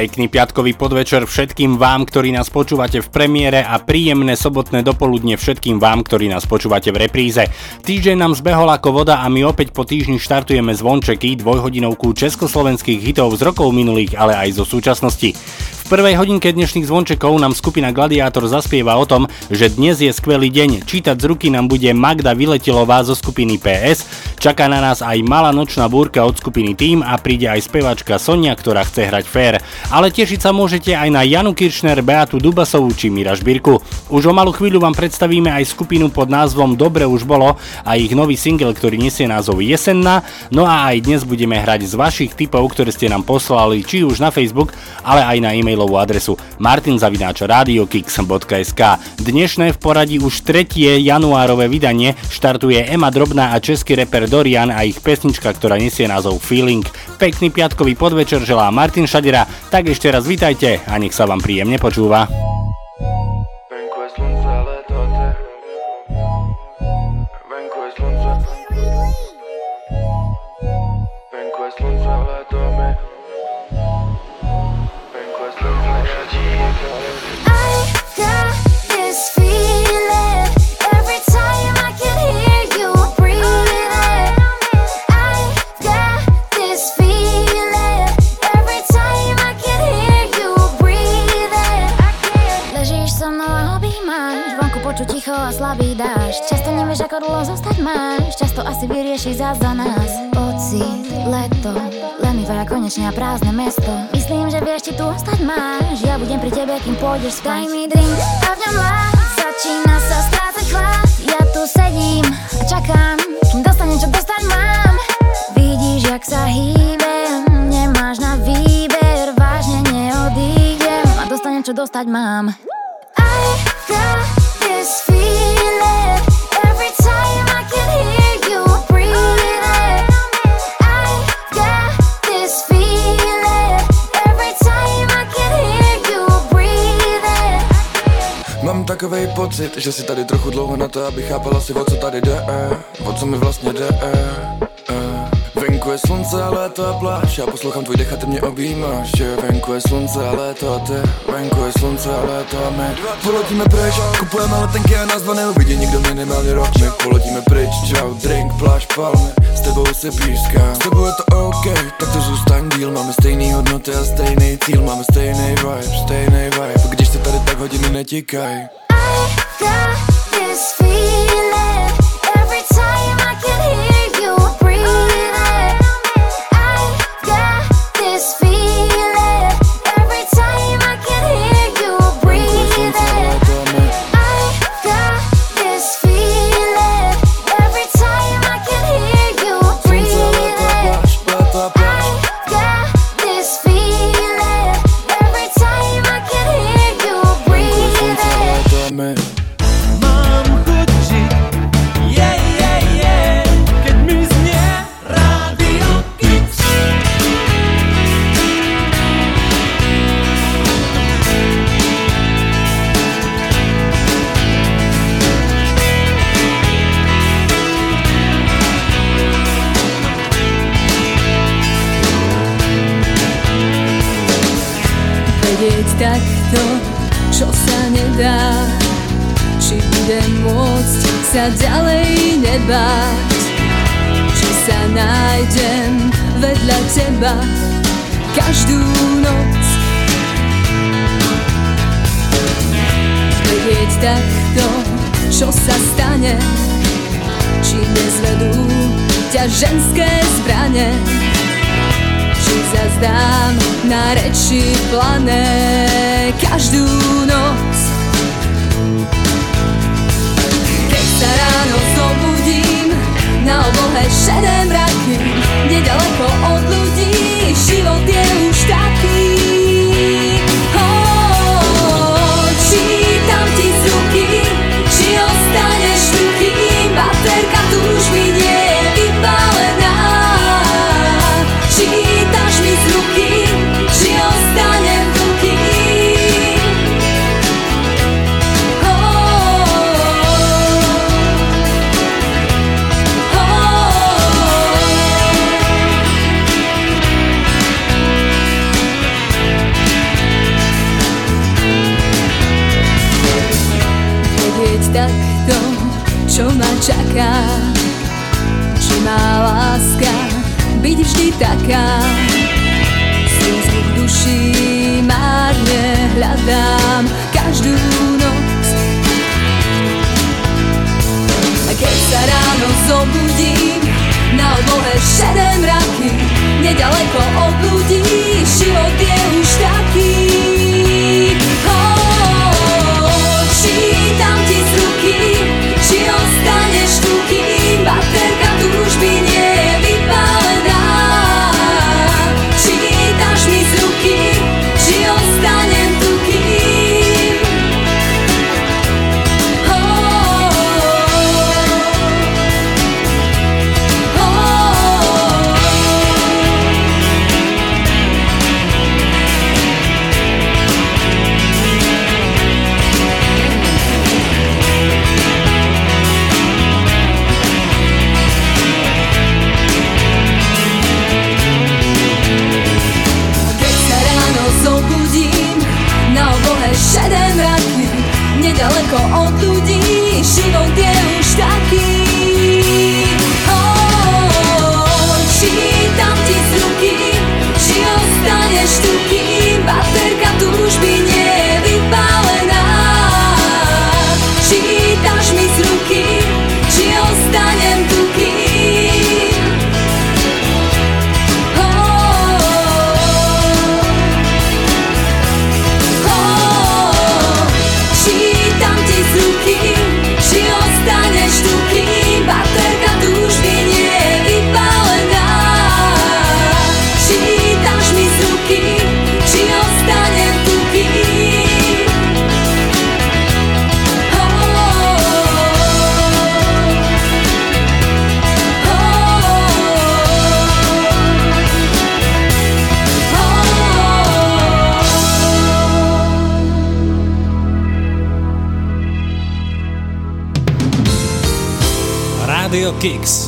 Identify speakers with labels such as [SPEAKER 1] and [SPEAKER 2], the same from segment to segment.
[SPEAKER 1] Pekný piatkový podvečer všetkým vám, ktorí nás počúvate v premiére a príjemné sobotné dopoludne všetkým vám, ktorí nás počúvate v repríze. Týždeň nám zbehol ako voda a my opäť po týždni štartujeme zvončeky, dvojhodinovku československých hitov z rokov minulých, ale aj zo súčasnosti. Prvej hodinke dnešných zvončekov nám skupina Gladiátor zaspieva o tom, že dnes je skvelý deň. Čítať z ruky nám bude Magda Vyletilová zo skupiny PS, čaká na nás aj malá nočná búrka od skupiny Team a príde aj spevačka Sonia, ktorá chce hrať fair. Ale tešiť sa môžete aj na Janu Kiršner, Beatu Dubasovú či Mira Žbírku. Už o malú chvíľu vám predstavíme aj skupinu pod názvom Dobre už bolo a ich nový single, ktorý nesie názov Jesenná. No a aj dnes budeme hrať z vašich tipov, ktoré ste nám poslali či už na Facebook, ale aj na e-mailovú adresu martinzavináčradiokix.sk Dnešné v poradí už tretie januárové vydanie štartuje Ema Drobná a český reper Dorian a ich pesnička, ktorá nesie názov Feeling. Pekný piatkový podvečer želá Martin Šadera, tak ešte raz vítajte a nech sa vám príjemne počúva.
[SPEAKER 2] Dlho zostať máš, často asi vyrieši zás za nás. Pocit, leto, lenivé a konečne a prázdne mesto. Myslím, že vieš, či tu ostať máš, ja budem pri tebe, kým pôjdeš spať. Daj mi drink a v ňom lát, začína sa strácať chlad. Ja tu sedím a čakám, kým dostanem, čo dostať mám. Vidíš, jak sa hýbem, nemáš na výber, vážne neodídem a dostanem, čo dostať mám. I got this feeling
[SPEAKER 3] takovej pocit, že si tady trochu dlouho na to, aby chápala si, o co tady jde, eh, o co mi vlastně jde. Venku je slunce léto a pláž, já poslouchám tvůj dech a ty mě objímáš, že venku je slunce a léto a ty, venku je slunce a léto a my. Poletíme pryč, kupujeme letenky a nás dva neuvidí nikdo minimálně rok, my poletíme pryč, čau, drink, pláž, palmy, s tebou se píská, s tebou je to OK, tak to zůstaň díl, máme stejný hodnoty a stejný cíl, máme stejný vibe, stejný vibe, když se tady tak hodiny netíkají.
[SPEAKER 2] got this feeling
[SPEAKER 4] takto, čo sa nedá Či budem môcť sa ďalej nebáť Či sa nájdem vedľa teba každú noc. Vedieť takto, čo sa stane, či nezvedú ťa ženské zbrane. Zazdám na reči plané každú noc. Keď sa ráno zobudím na oblohe šedé mraky Nedaleko od ľudí život je už taký čaká. Či má láska byť vždy taká? Slúzku v duši márne hľadám každú noc. A keď sa ráno zobudím Na oblohe šedé mraky Nedaleko od ľudí Život je už taký
[SPEAKER 5] Rádio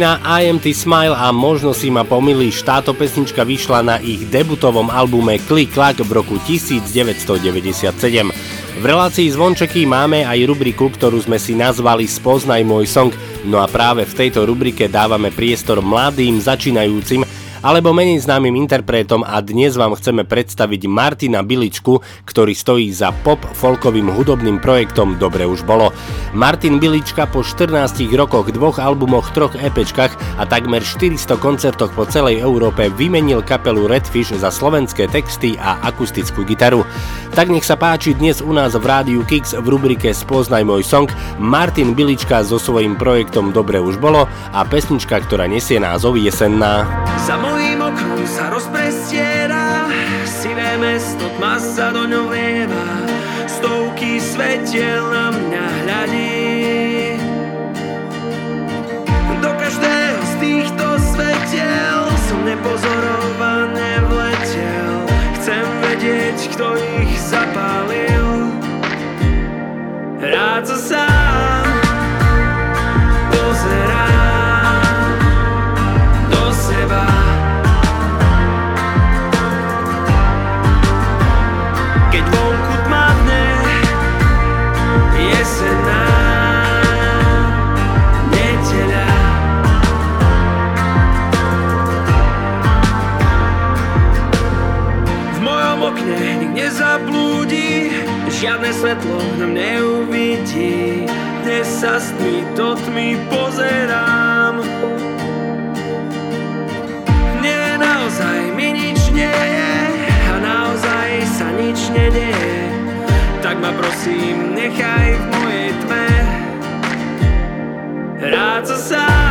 [SPEAKER 1] Skupina IMT Smile a možno si ma pomýliš, táto pesnička vyšla na ich debutovom albume Click Clack v roku 1997. V relácii Zvončeky máme aj rubriku, ktorú sme si nazvali Spoznaj môj song, no a práve v tejto rubrike dávame priestor mladým, začínajúcim alebo menej známym interpretom a dnes vám chceme predstaviť Martina Biličku, ktorý stojí za pop folkovým hudobným projektom Dobre už bolo. Martin Bilička po 14 rokoch, dvoch albumoch, troch EPčkách a takmer 400 koncertoch po celej Európe vymenil kapelu Redfish za slovenské texty a akustickú gitaru. Tak nech sa páči dnes u nás v rádiu Kix v rubrike Spoznaj môj song Martin Bilička so svojím projektom Dobre už bolo a pesnička, ktorá nesie názov Jesenná.
[SPEAKER 6] Za oknom sa rozprestiera Sivé mesto, tma sa do ňo lieva Stovky svetiel na mňa hľadí. Do každého z týchto svetiel Som nepozorované vletel Chcem vedieť, kto ich zapálil. Rád sa sám Žiadne svetlo na mne uvidí Dnes sa s tmy do tmy pozerám. Nie, naozaj mi nič nie je A naozaj sa nič nedieje Tak ma prosím, nechaj v mojej tme. Rád sa sám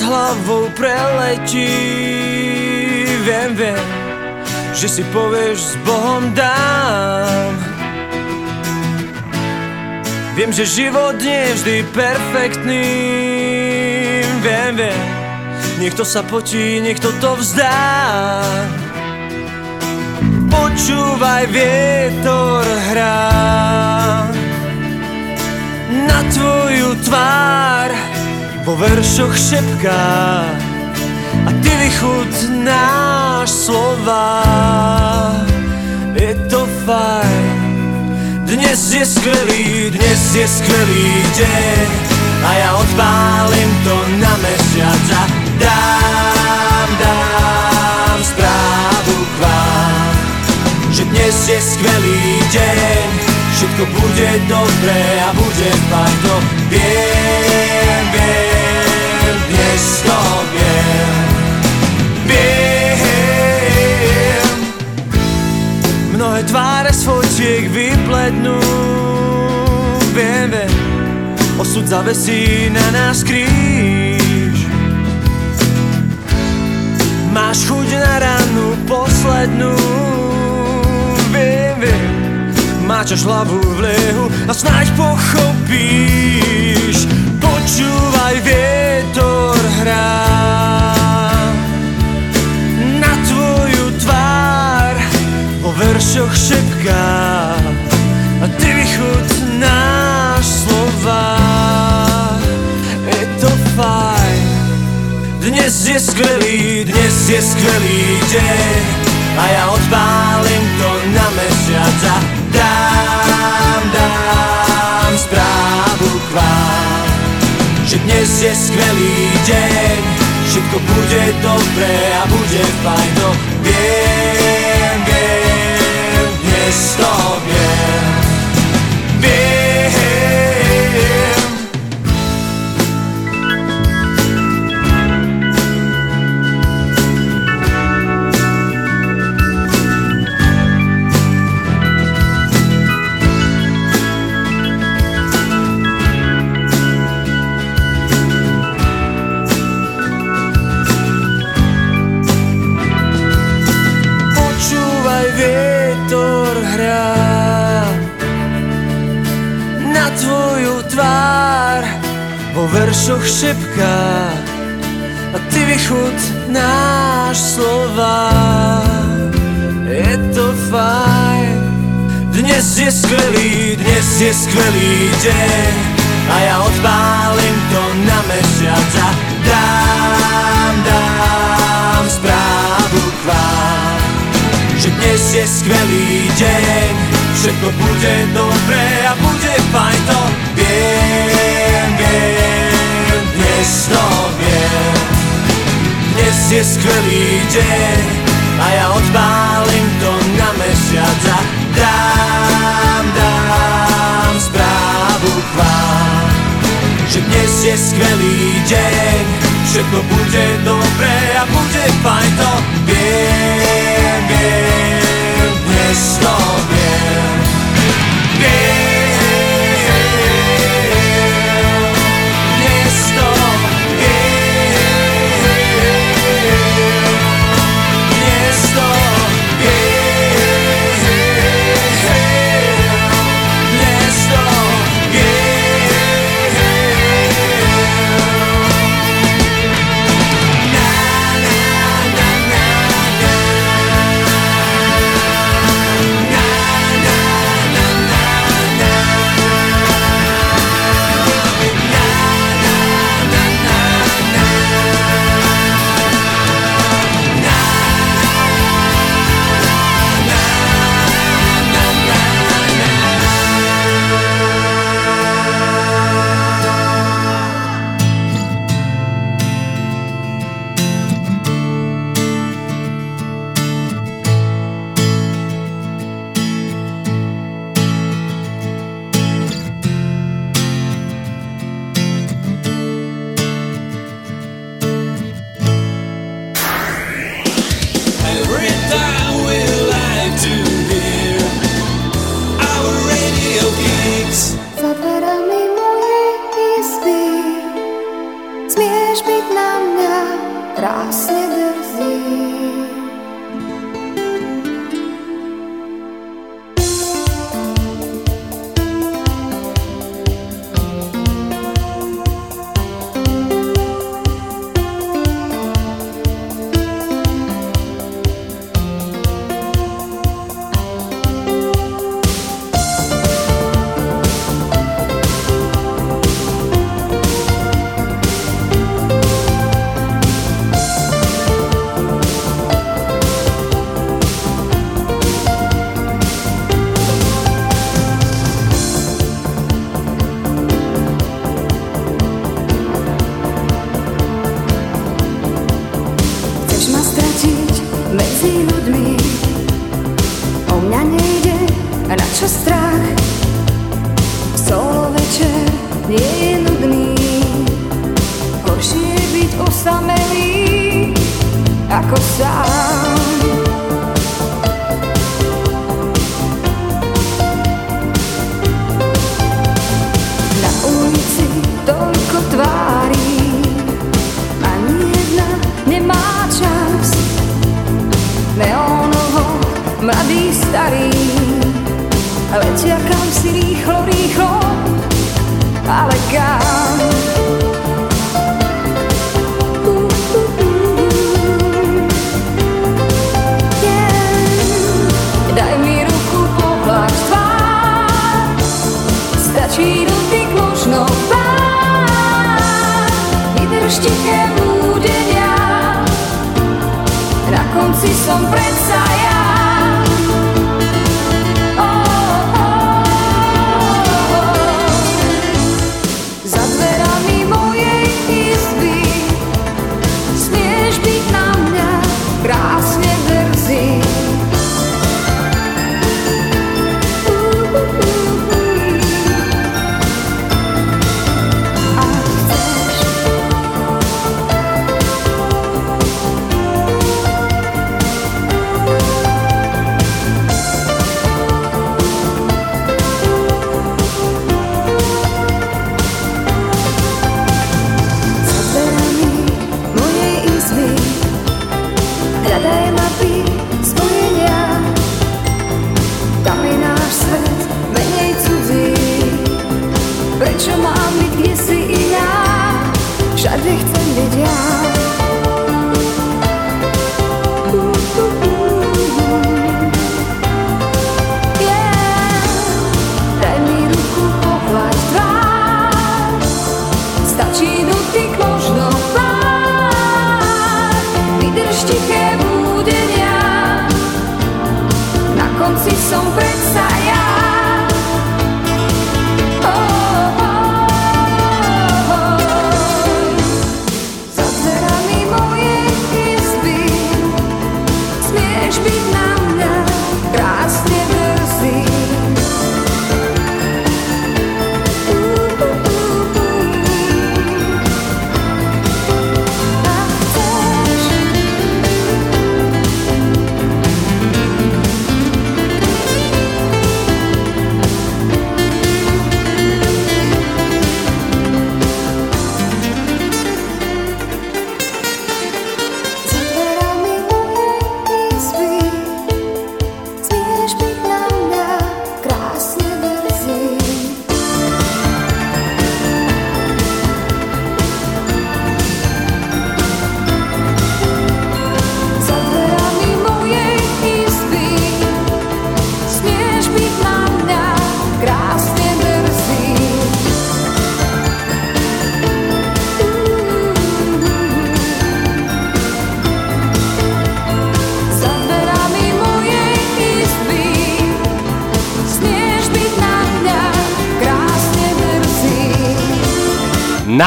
[SPEAKER 6] občas hlavou preletí. Viem, viem, že si povieš s Bohom dám. Viem, že život nie je vždy perfektný. Viem, viem, niekto sa potí, niekto to vzdá. Počúvaj, vietor hrá na tvoju tvár veršoch šepká a ty vychutnáš slova. Je to fajn, dnes je skvelý, dnes je skvelý deň a ja odpálim to na mesiac a dám, dám správu k vám, že dnes je skvelý deň, všetko bude dobré a bude fajn, to viem, dnes to viem, viem. Mnohé tváre z fotiek vyplednú, osud
[SPEAKER 7] zavesí na nás kríž. Máš chuť na ranu poslednú, viem, viem, máčaš hlavu v liehu a snáď pochopíš. Počúvaj, vietor hrá. Na tvoju tvár, vo veršoch šepká. A ty vychutnáš slova. Je to fajn, dnes je skvelý, dnes je skvelý deň. A ja odpálim to na mesiac dnes je skvelý deň, všetko bude dobré a bude fajn, to viem, viem, dnes to viem. Veršoch šepká a ty vychutnáš slova. Je to fajn, dnes je skvelý, dnes je skvelý deň. A ja odpálim to na mesiac a dám, dám správu k vám že dnes je skvelý deň, všetko bude dobré a bude fajn, to viem, viem. Dnes je skvelý deň a ja odpálim to na mesiac a dám, dám správu k vám, že dnes je skvelý deň, všetko bude dobré a bude fajn, to viem, viem, dnes to viem. Viem,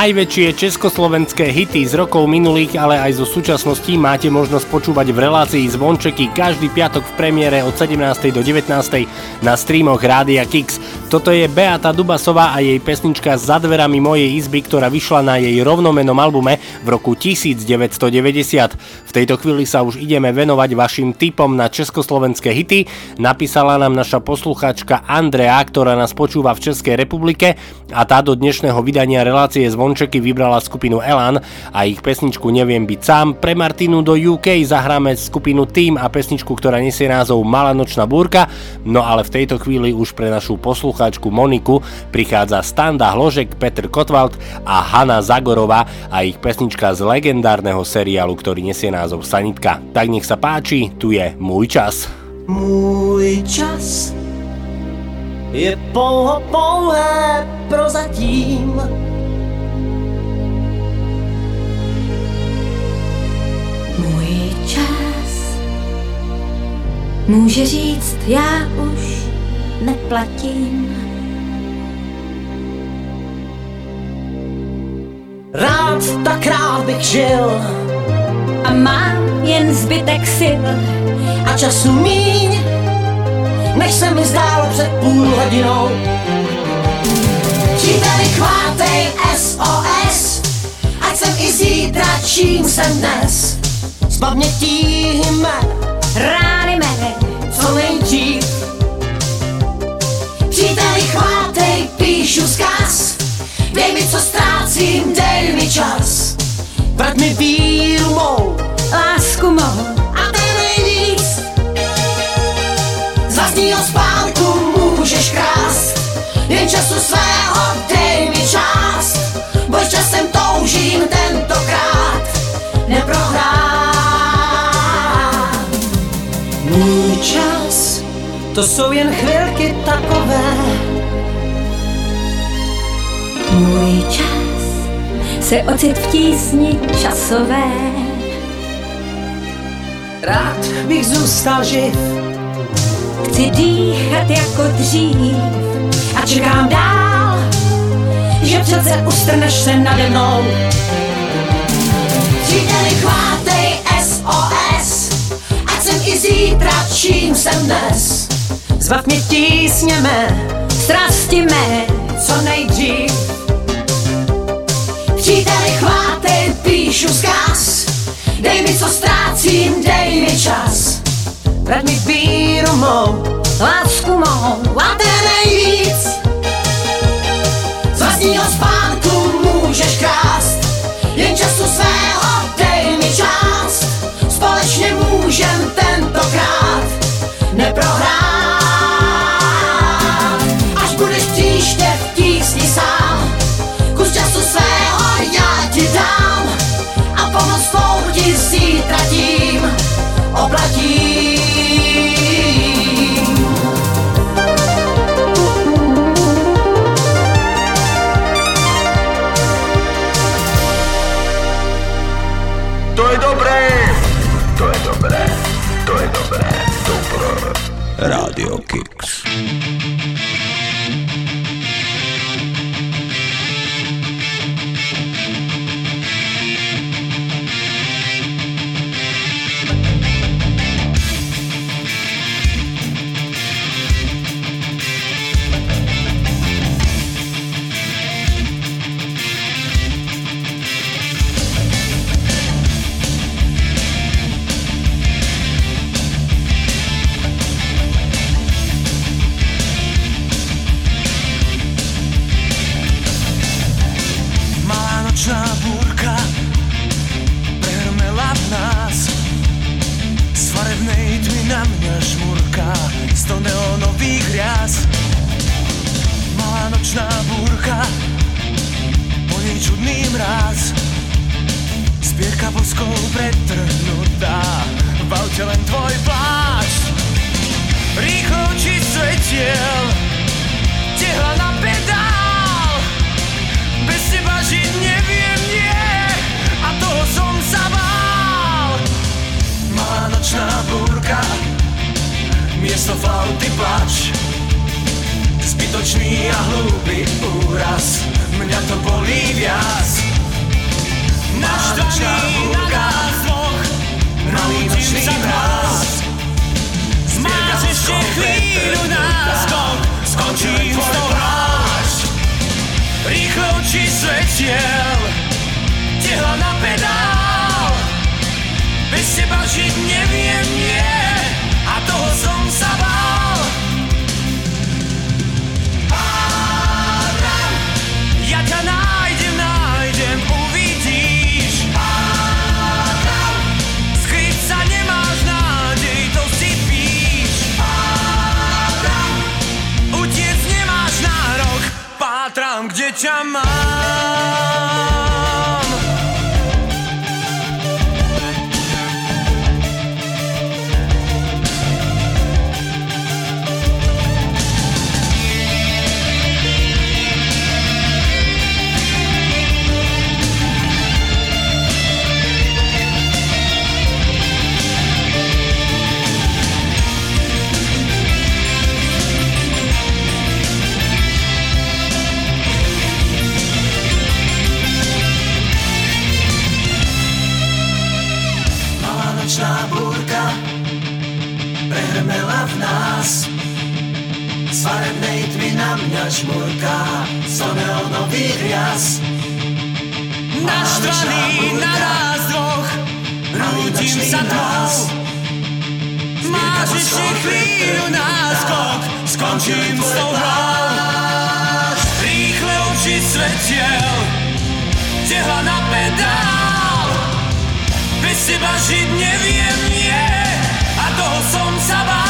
[SPEAKER 1] Najväčšie československé hity z rokov minulých, ale aj zo súčasnosti máte možnosť počúvať v relácii Zvončeky každý piatok v premiére od 17. do 19. na streamoch Rádia Kix. Toto je Beata Dubasová a jej pesnička Za dverami mojej izby, ktorá vyšla na jej rovnomenom albume v roku 1990. V tejto chvíli sa už ideme venovať vašim tipom na československé hity. Napísala nám naša poslucháčka Andrea, ktorá nás počúva v Českej republike a tá do dnešného vydania relácie Zvončeky vybrala skupinu Elan a ich pesničku Neviem byť sám. Pre Martinu do UK zahráme skupinu Team a pesničku, ktorá nesie názov Malá nočná búrka. No ale v tejto chvíli už pre našu poslucháčku Moniku prichádza Standa Hložek, Petr Kotwald a Hanna Zagorová a ich pesnička z legendárneho seriálu, ktorý nesie názov Sanitka. Tak nech sa páči, tu je Môj čas.
[SPEAKER 8] Můj čas je pouho pouhé prozatím.
[SPEAKER 9] Můj čas může říct, já už neplatím.
[SPEAKER 8] Rád tak rád bych žil
[SPEAKER 9] A mám jen zbytek sil
[SPEAKER 8] a času míň, než se mi zdálo před půl hodinou. Příteli chvátej SOS, ať jsem i zítra, čím jsem dnes. Z pamětí jmen,
[SPEAKER 9] rány mé,
[SPEAKER 8] co nejdřív. Chvátej, píšu zkaz, Dej mi, co ztrácím, dej mi čas.
[SPEAKER 7] Vrať mi víru mou
[SPEAKER 9] Lásku mou
[SPEAKER 8] A ten nejvíc Z vlastního spánku můžeš krást. Jen času svého dej mi část Bož časem toužím tentokrát Neprohrát.
[SPEAKER 7] Můj čas, to jsou jen chvilky takové
[SPEAKER 9] Můj čas se ocit v tísni časové.
[SPEAKER 7] Rád bych zůstal živ.
[SPEAKER 9] Chci dýchat jako dřív
[SPEAKER 8] A čekám dál Že přece ustrneš se nade mnou. Příteli chvátej SOS Ať jsem i zítra, čím jsem dnes.
[SPEAKER 7] Zbav mě tísněme
[SPEAKER 9] Strasti mé
[SPEAKER 8] co nejdřív Příteli chvátej, píšu zkaz. Dej mi, co ztrácím, dej mi čas.
[SPEAKER 7] Vrať mi víru mou
[SPEAKER 9] Lásku mou
[SPEAKER 8] A ten nejvíc. Z vlastního spánku můžeš krást Jen času svého dej mi část. Společně můžem tentokrát
[SPEAKER 10] Radio
[SPEAKER 7] Kick. Zbytočný a hlúpy úraz. Mňa to bolí viac. Naštvaný na nás dvoch Malý nočný mráz Máš ešte chvíľu náskok Skončím s tou hráč Rýchlo oči svetiel Tehla na pedál. Bez teba žiť neviem, nie v nás. Z farebnej tmy na mňa žmurká, zo neonových rias. Naštvaný na nás dvoch, rútim sa tmou. Máš ešte chvíľu náskok, skončím s tou hrou. Rýchle oči
[SPEAKER 11] svetiel, tehla na pedál. Bez teba žiť neviem, nie, a toho som sa bál.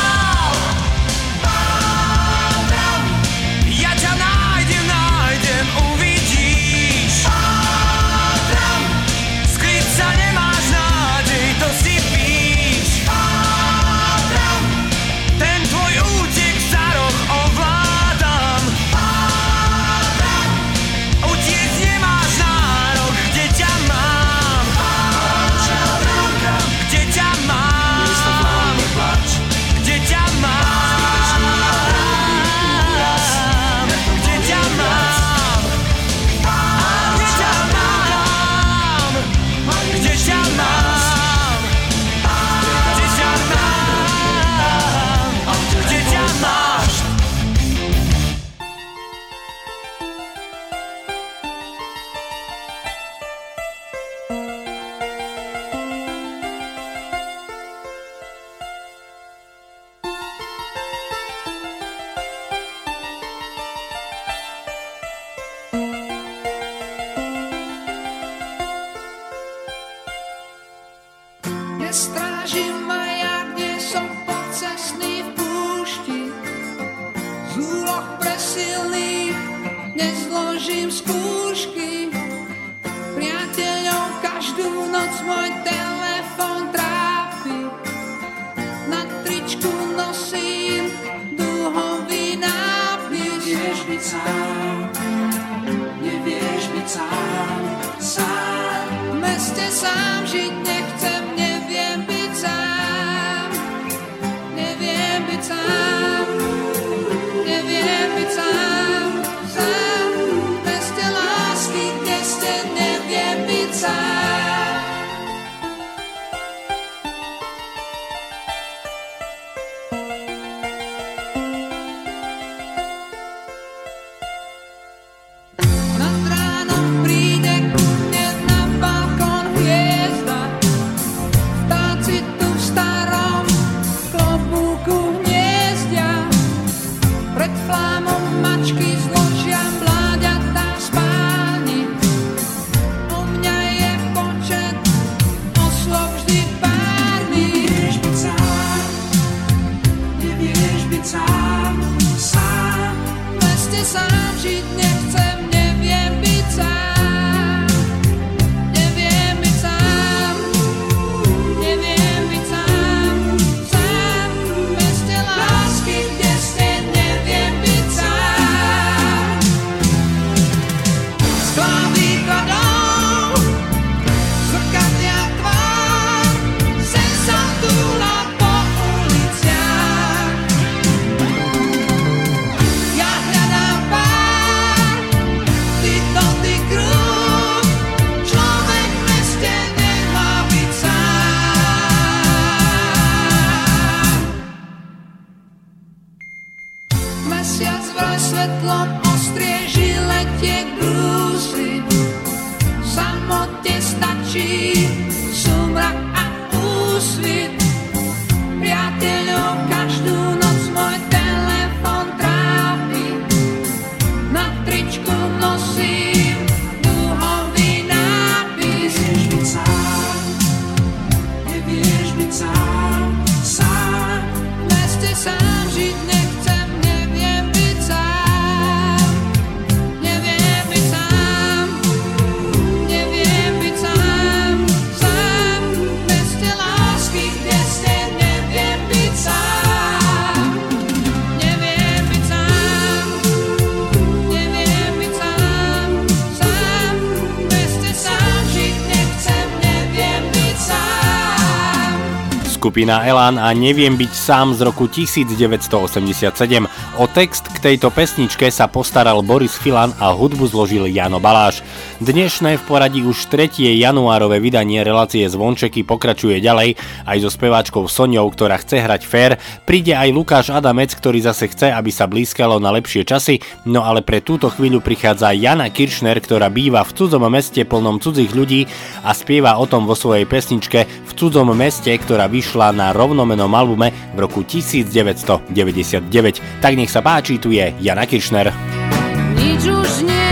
[SPEAKER 1] skupina Elan a Neviem byť sám z roku 1987. O text k tejto pesničke sa postaral Boris Filan a hudbu zložil Jano Baláš. Dnešné v poradí už 3. januárové vydanie relácie Zvončeky pokračuje ďalej aj so speváčkou soňou, ktorá chce hrať fair. Príde aj Lukáš Adamec, ktorý zase chce, aby sa blízkalo na lepšie časy, no ale pre túto chvíľu prichádza Jana Kiršner, ktorá býva v cudzom meste plnom cudzích ľudí a spieva o tom vo svojej pesničke v cudzom meste, ktorá vyšla na rovnomenom albume v roku 1999. Tak nech sa páči, tu je Jana Kišner.
[SPEAKER 12] Nič už nie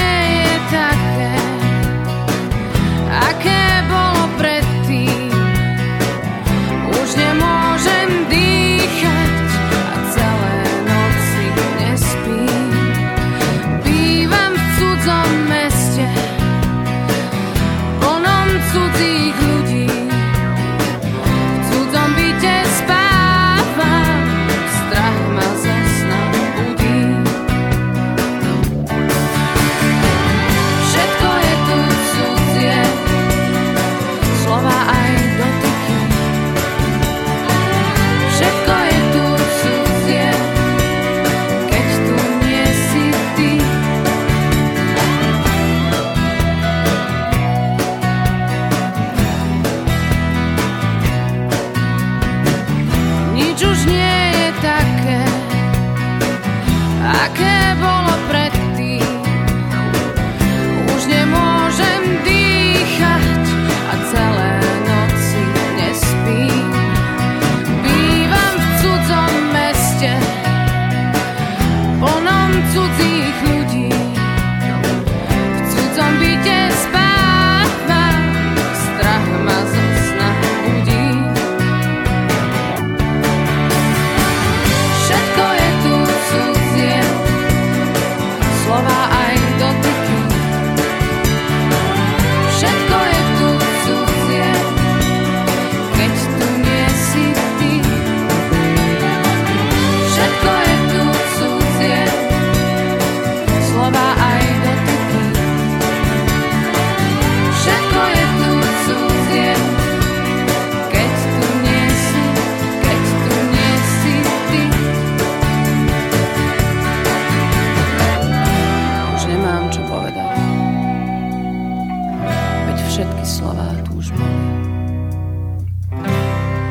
[SPEAKER 12] už boli.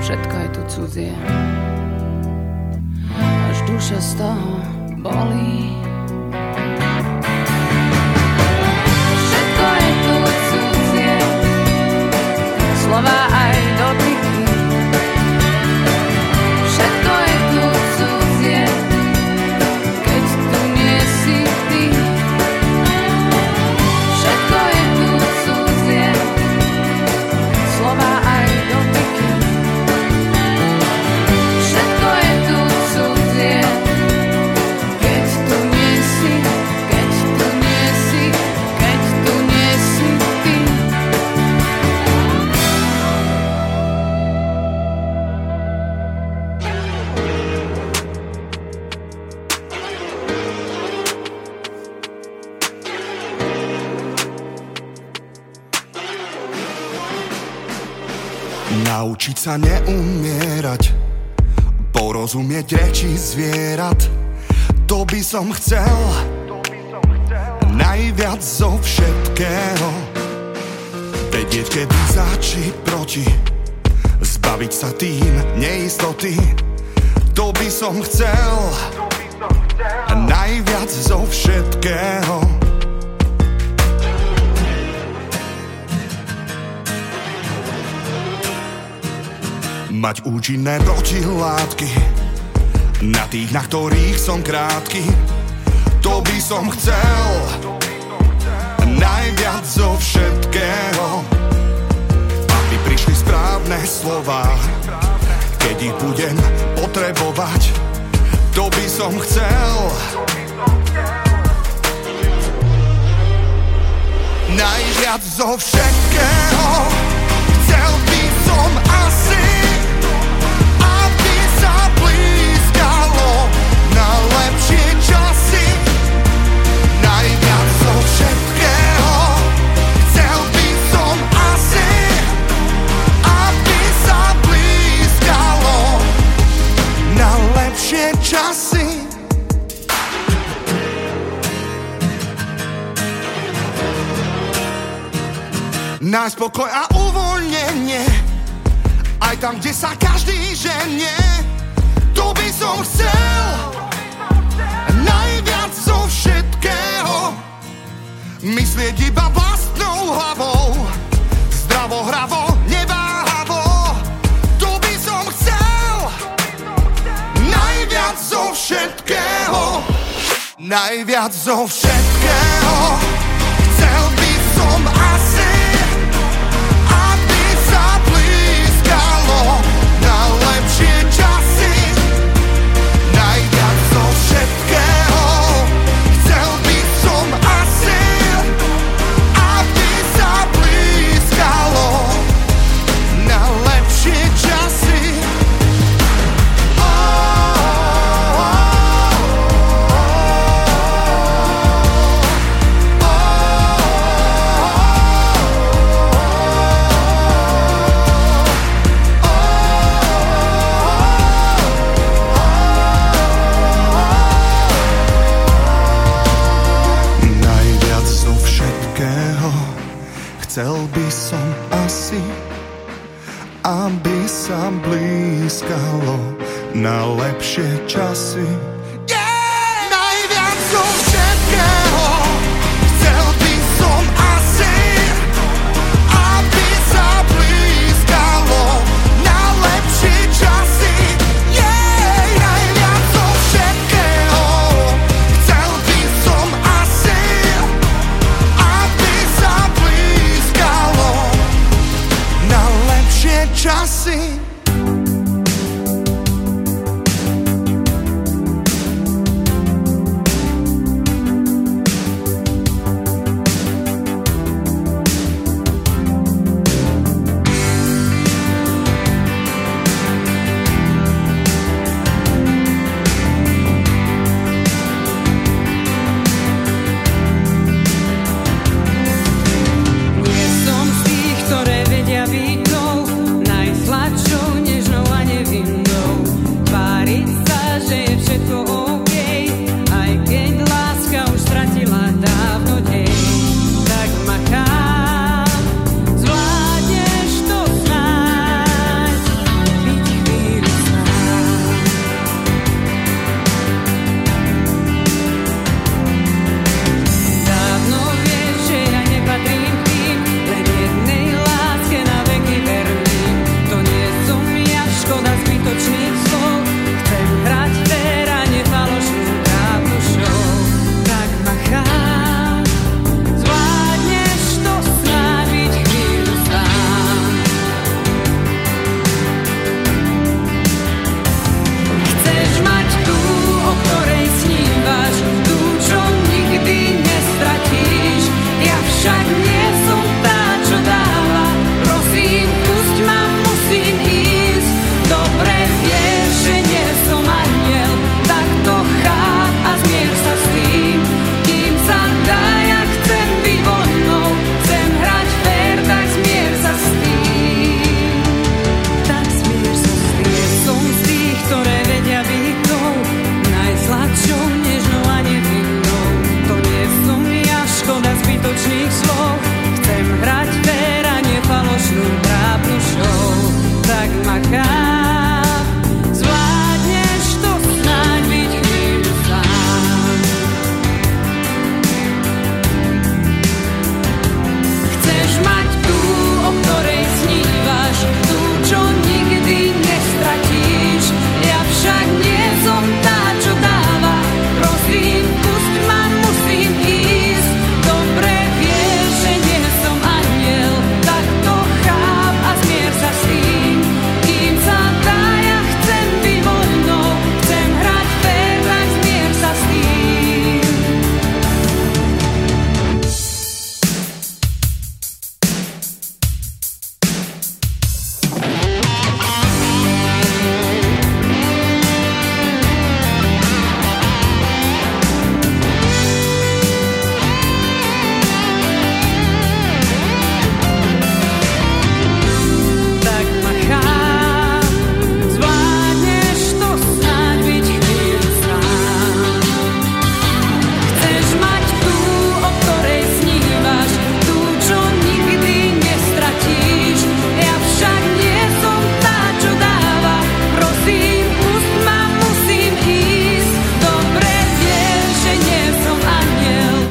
[SPEAKER 12] Všetko je tu cudzie, až duša z toho bolí.
[SPEAKER 13] Sa neumierať. Porozumieť reči zvierat. To by som chcel. Najviac zo všetkého. Vedieť, kedy za proti. Zbaviť sa tým neistoty. To by som chcel. Najviac zo všetkého Mať účinné protilátky. Na tých, na ktorých som krátky To by som chcel. Najviac zo všetkého. Aby prišli správne slova. Keď ich budem potrebovať To by som chcel. Najviac zo všetkého Nájsť pokoj a uvoľnenie. Aj tam, kde sa každý ženie, to by som chcel. Najviac zo všetkého. Myslieť iba vlastnou hlavou, zdravo, hravo, neváhavo, to by som chcel. Najviac zo všetkého. Najviac zo všetkého blízkalo na lepšie časy.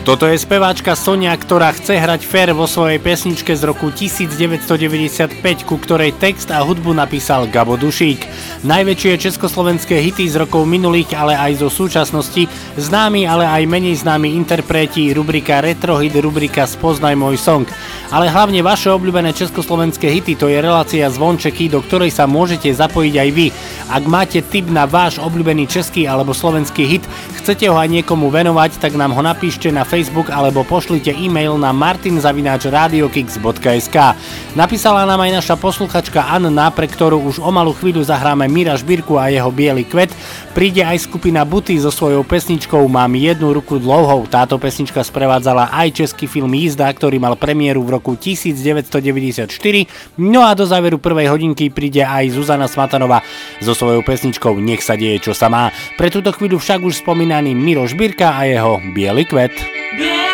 [SPEAKER 1] Toto je speváčka Sonia, ktorá chce hrať fair vo svojej pesničke z roku 1995, ku ktorej text a hudbu napísal Gabo Dušík. Najväčšie československé hity z rokov minulých, ale aj zo súčasnosti, známi, ale aj menej známi interpreti, rubrika Retro Hit, rubrika Spoznaj môj song. Ale hlavne vaše obľúbené československé hity, to je relácia Zvončeky, do ktorej sa môžete zapojiť aj vy. Ak máte tip na váš obľúbený český alebo slovenský hit, chcete ho aj niekomu venovať, tak nám ho napíšte na Facebook alebo pošlite e-mail na martinzavináčradiokix.sk Napísala nám aj naša posluchačka Anna, pre ktorú už o malú chvíľu zahráme Mira Žbírku a jeho Bielý kvet. Príde aj skupina Buty so svojou pesničkou Mám jednu ruku dlouhou. Táto pesnička sprevádzala aj český film Jízda, ktorý mal premiéru v roku 1994. No a do záveru prvej hodinky príde aj Zuzana Smatanová so svojou pesničkou Nech sa deje, čo sa má. Pre túto chvíľu však už spomínaný Miro Žbírka a jeho Bielý kvet.
[SPEAKER 14] Bielý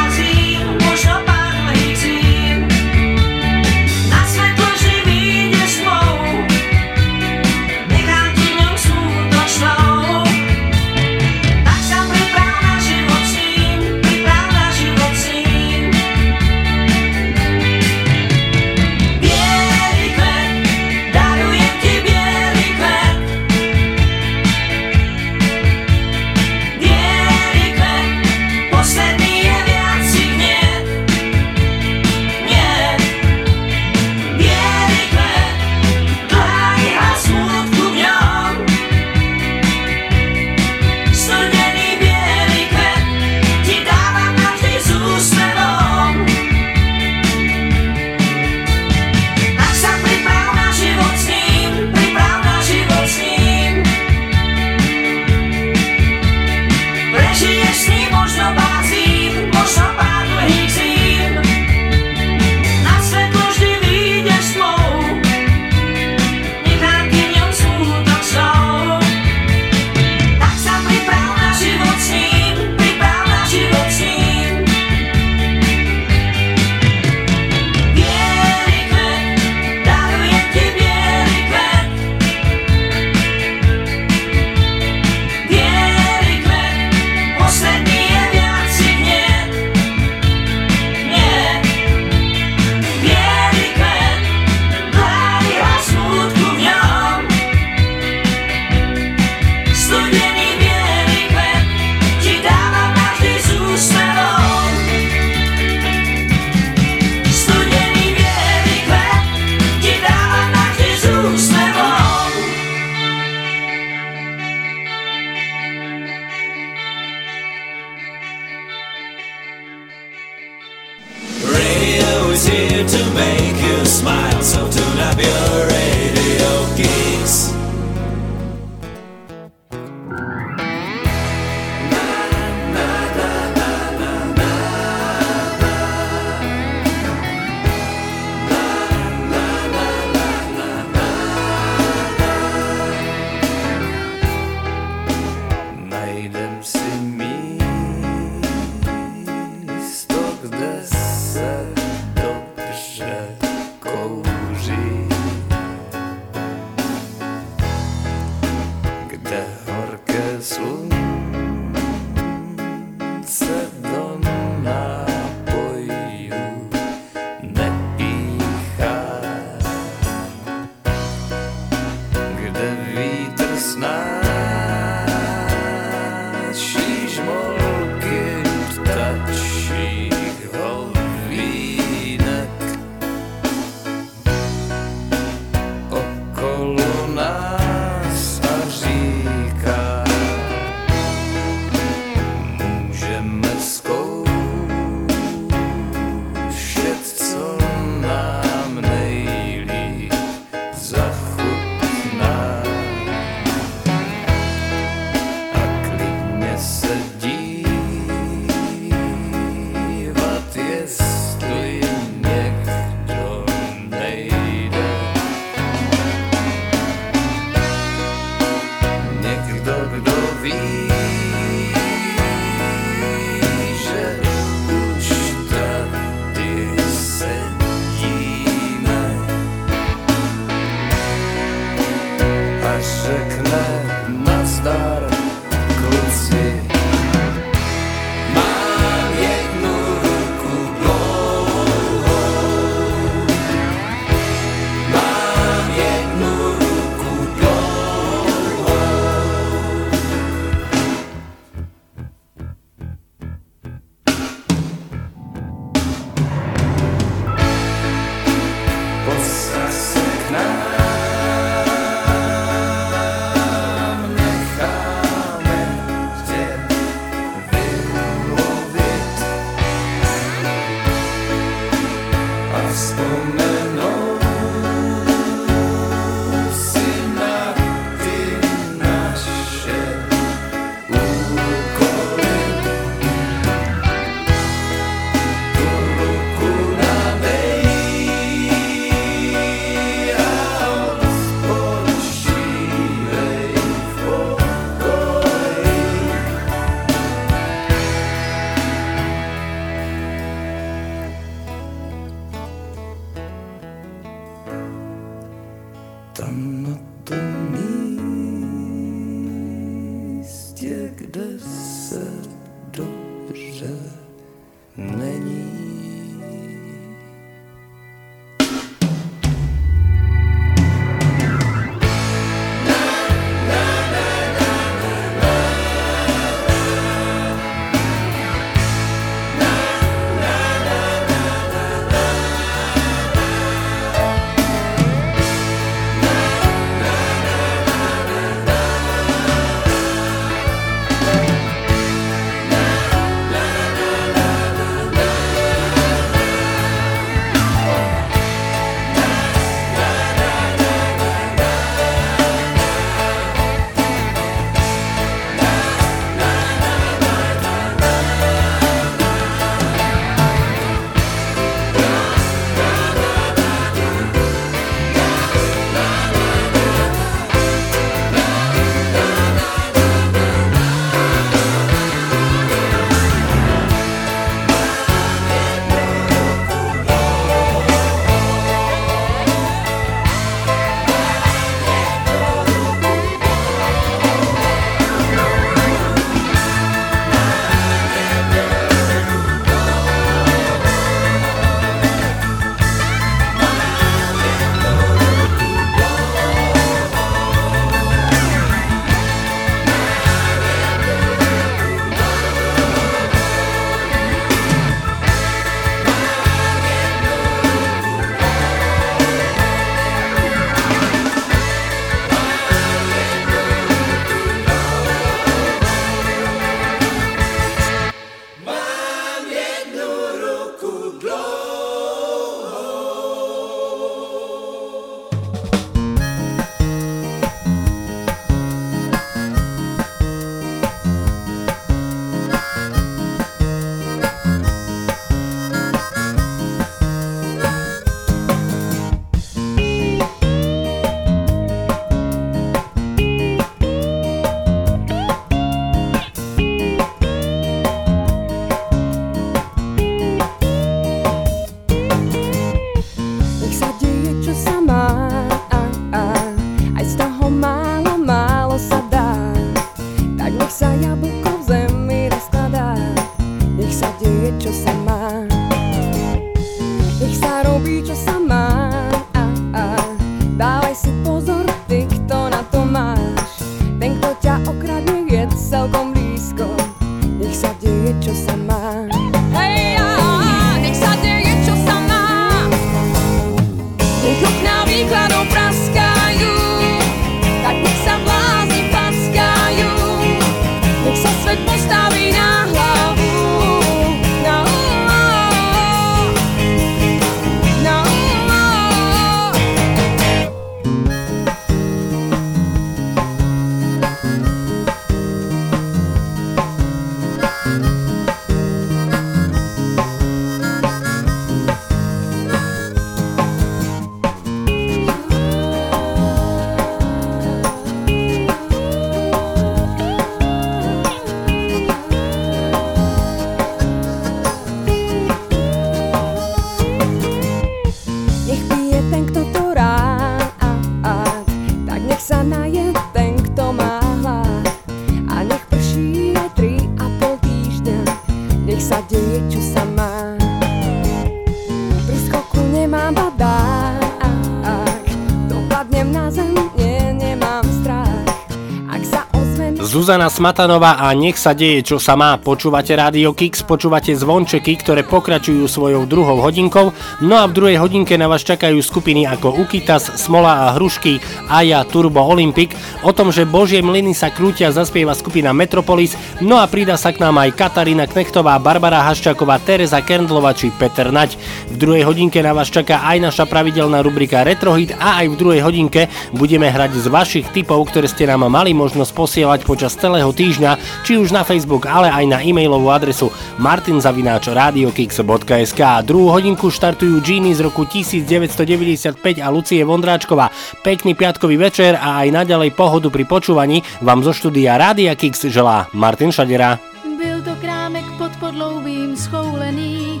[SPEAKER 1] Zuzana Smatanová a nech sa deje, čo sa má. Počúvate Radio Kix, počúvate zvončeky, ktoré pokračujú svojou druhou hodinkou. No a v druhej hodinke na vás čakajú skupiny ako Ukitas, Smola a Hrušky, Aja, Turbo Olympic. O tom, že Božie mlyny sa krútia, zaspieva skupina Metropolis. No a prída sa k nám aj Katarína Knechtová, Barbara Haščáková, Teresa Kerndlova či Peter Nať. V druhej hodinke na vás čaká aj naša pravidelná rubrika Retrohit a aj v druhej hodinke budeme hrať z vašich tipov, ktoré ste nám mali možnosť posielať počas celého týždňa, či už na Facebook, ale aj na e-mailovú adresu martinzavináčradiokix.sk. Druhú hodinku štartujú Genie z roku 1995 a Lucie Vondráčková. Pekný piatkový večer a aj naďalej pohodu pri počúvaní vám zo štúdia Rádia Kix želá Martin Šadera.
[SPEAKER 15] Byl to krámek pod podloubím schoulený,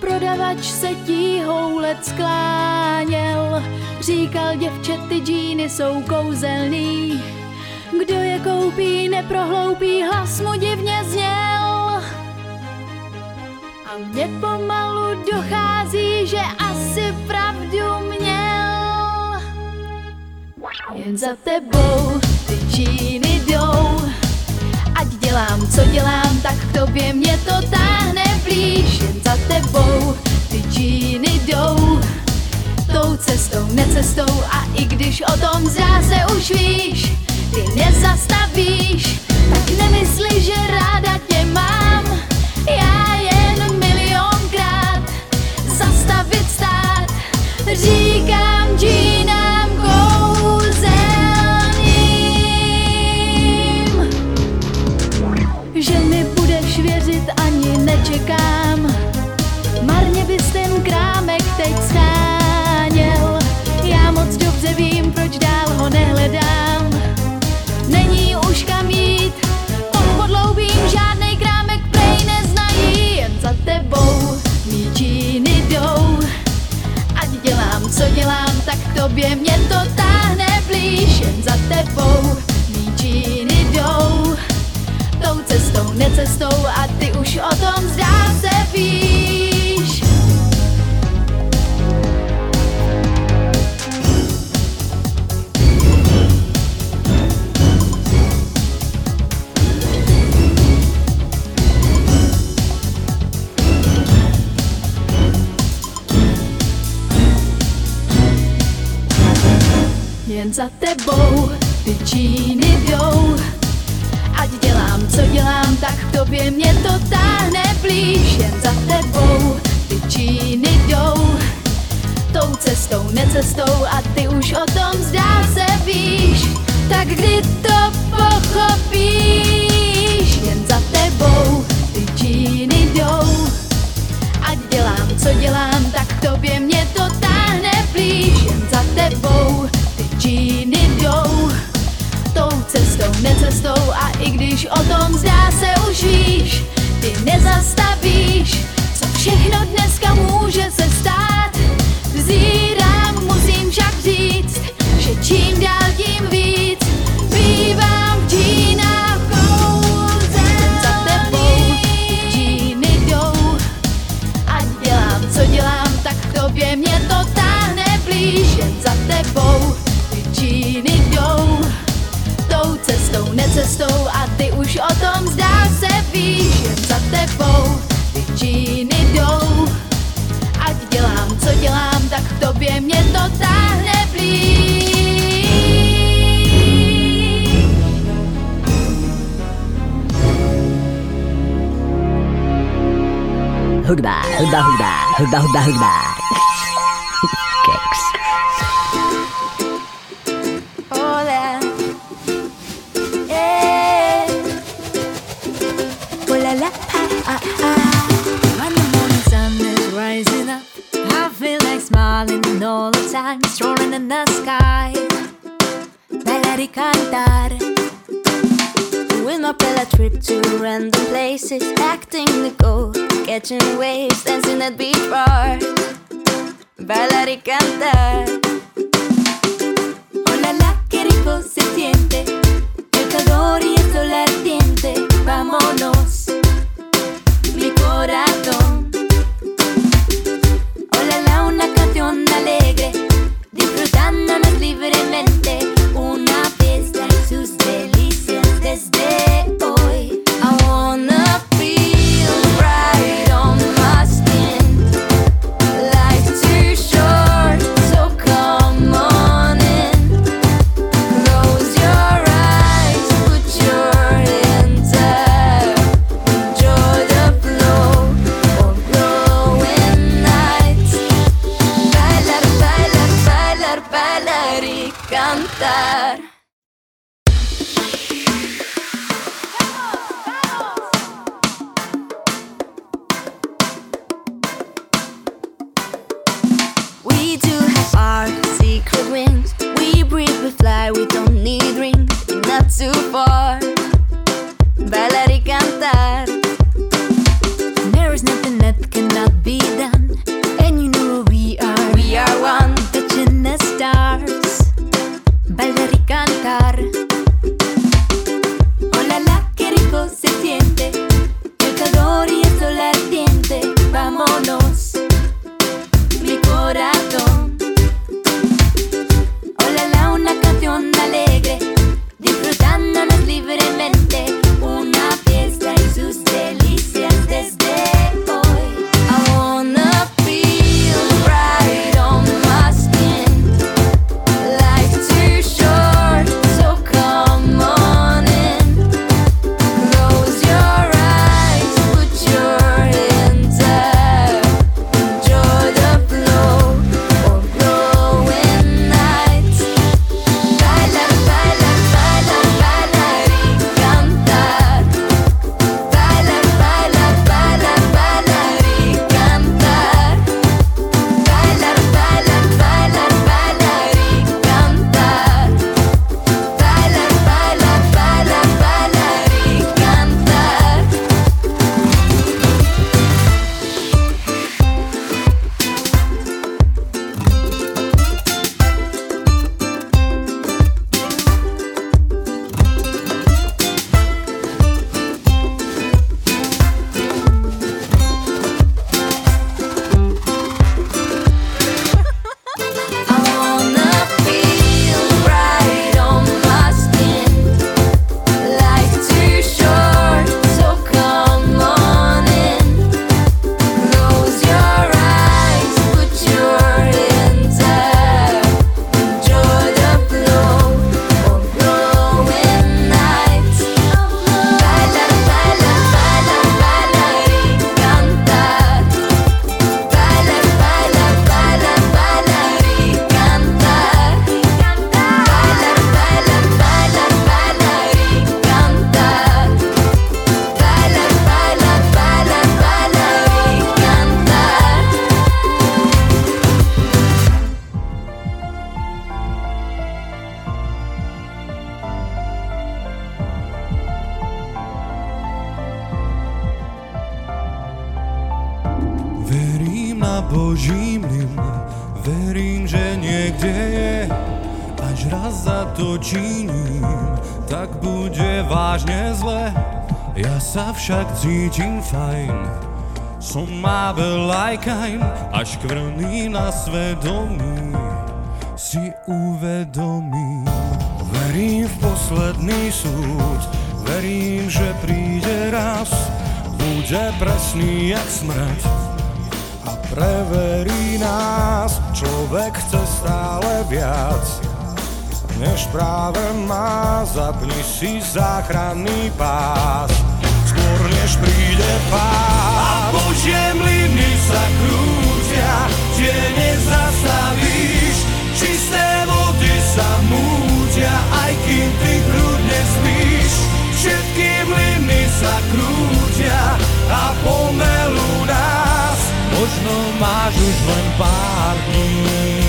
[SPEAKER 15] prodavač se tíhoulet skláněl, říkal děvče ty džíny jsou kouzelný, kdo je koupí neprohloupí, hlas mu divně zněl. Mně pomalu dochází, že asi pravdu měl. Jen za tebou ty džíny jdou. Ať dělám, co dělám, tak k tobě mě to táhne blíž. Jen za tebou ty džíny jdou. Tou cestou, necestou a i když o tom zdá se už víš, ty nezastavíš, tak nemysli, že ráda tě mám. Já jen milionkrát zastavit stát, říkám džínám kouzelným, že mi budeš věřit ani nečekám. Marně bys ten krámek teď scháněl, já moc dobře vím, proč dál ho nehledám. Co dělám, tak tobě mě to táhne blíž, jen za tebou mý džíny jdou. Tou cestou, necestou a ty už o tom zdá se víš. Jen za tebou ty džíny jdou. Ať dělám, co dělám, tak k tobě mě to táhne blíž. Jen za tebou ty džíny jdou. Tou cestou, necestou a ty už o tom zdá se víš. Tak kdy to pochopíš? Jen za tebou ty džíny jdou. Ať dělám, co dělám, tak k tobě mě to táhne blíž. Jen za tebou džíny jdou. Tou cestou, necestou a i když o tom zdá se už víš, ty nezastavíš, co všechno dneska může se stát. Vzírám, musím však říct, že čím dál tím víc bývám v džínách. Za tebou džíny jdou, ať dělám, co dělám, tak tobě mě to táhne blíž. Jen za tebou cestou, necestou a ty už o tom zdá se víš. Jen za tebou ty džíny jdou, ať dělám, co dělám, tak k tobě mě to táhne blíž.
[SPEAKER 16] Hudba, hudba, hudba, hudba, hudba, hudba.
[SPEAKER 5] encanta. Však cítim fajn, som Mabel Lajkajn, až kvrný na svedomí si uvedomím. Verím v posledný súd, verím, že príde raz, bude presný jak smrť a preverí nás. Človek chce stále viac, než práve má, zapni si záchranný pás. Príde pád. A Božie mlyny sa krútia, tie nezastavíš. Čisté vody sa mútia, aj kým ty kľudne spíš. Všetky mlyny sa krútia a pomelú nás. Možno máš už len pár dní.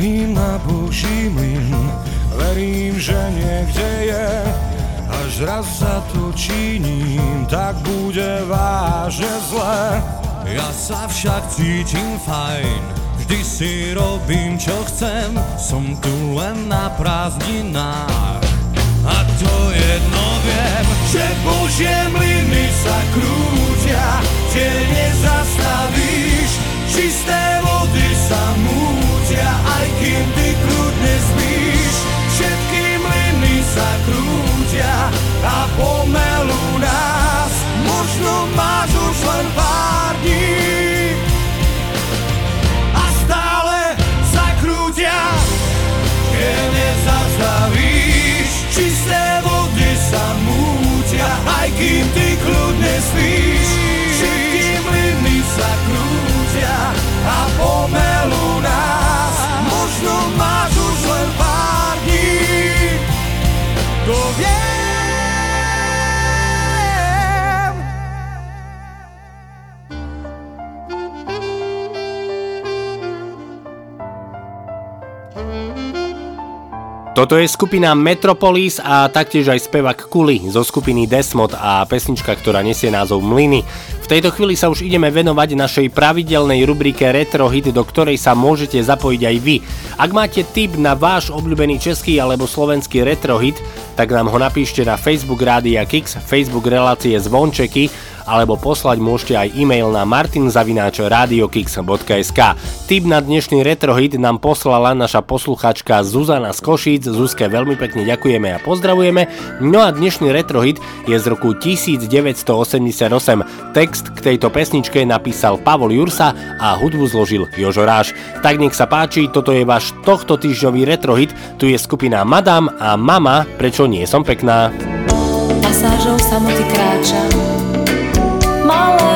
[SPEAKER 5] Verím na Boží mlyn, verím, že niekde je, až raz sa to činím, tak bude vážne zle. Ja sa však cítim fajn, vždy si robím čo chcem, som tu len na prázdninách. A to jedno viem, že Božie mlyny sa krútia, tie nezastavíš, čisté vody sa mútia, aj kým ty kľudne spíš. Všetky mlyny sa krútia a pomelú nás, možno máš už len pár dní. A stále sa krútia, keď nezastavíš. Čisté vody sa mútia, aj kým ty kľudne spíš.
[SPEAKER 1] Toto je skupina Metropolis a taktiež aj spevak Kuli zo skupiny Desmod a pesnička, ktorá nesie názov Mlyny. V tejto chvíli sa už ideme venovať našej pravidelnej rubrike Retro Hit, do ktorej sa môžete zapojiť aj vy. Ak máte tip na váš obľúbený český alebo slovenský retro hit, tak nám ho napíšte na Facebook Rádia Kix, Facebook relácie Zvončeky alebo poslať môžete aj e-mail na martinzavináčradiokix.sk Tip na dnešný retrohit nám poslala naša posluchačka Zuzana z Košíc. Zuzke veľmi pekne ďakujeme a pozdravujeme. No a dnešný retrohit je z roku 1988. Text k tejto pesničke napísal Pavol Jursa a hudbu zložil Jožo Ráš. Tak nech sa páči, toto je váš tohto týždňový retrohit. Tu je skupina Madame a Mama, prečo nie som pekná.
[SPEAKER 4] Pasážou samoty kráča my
[SPEAKER 5] life.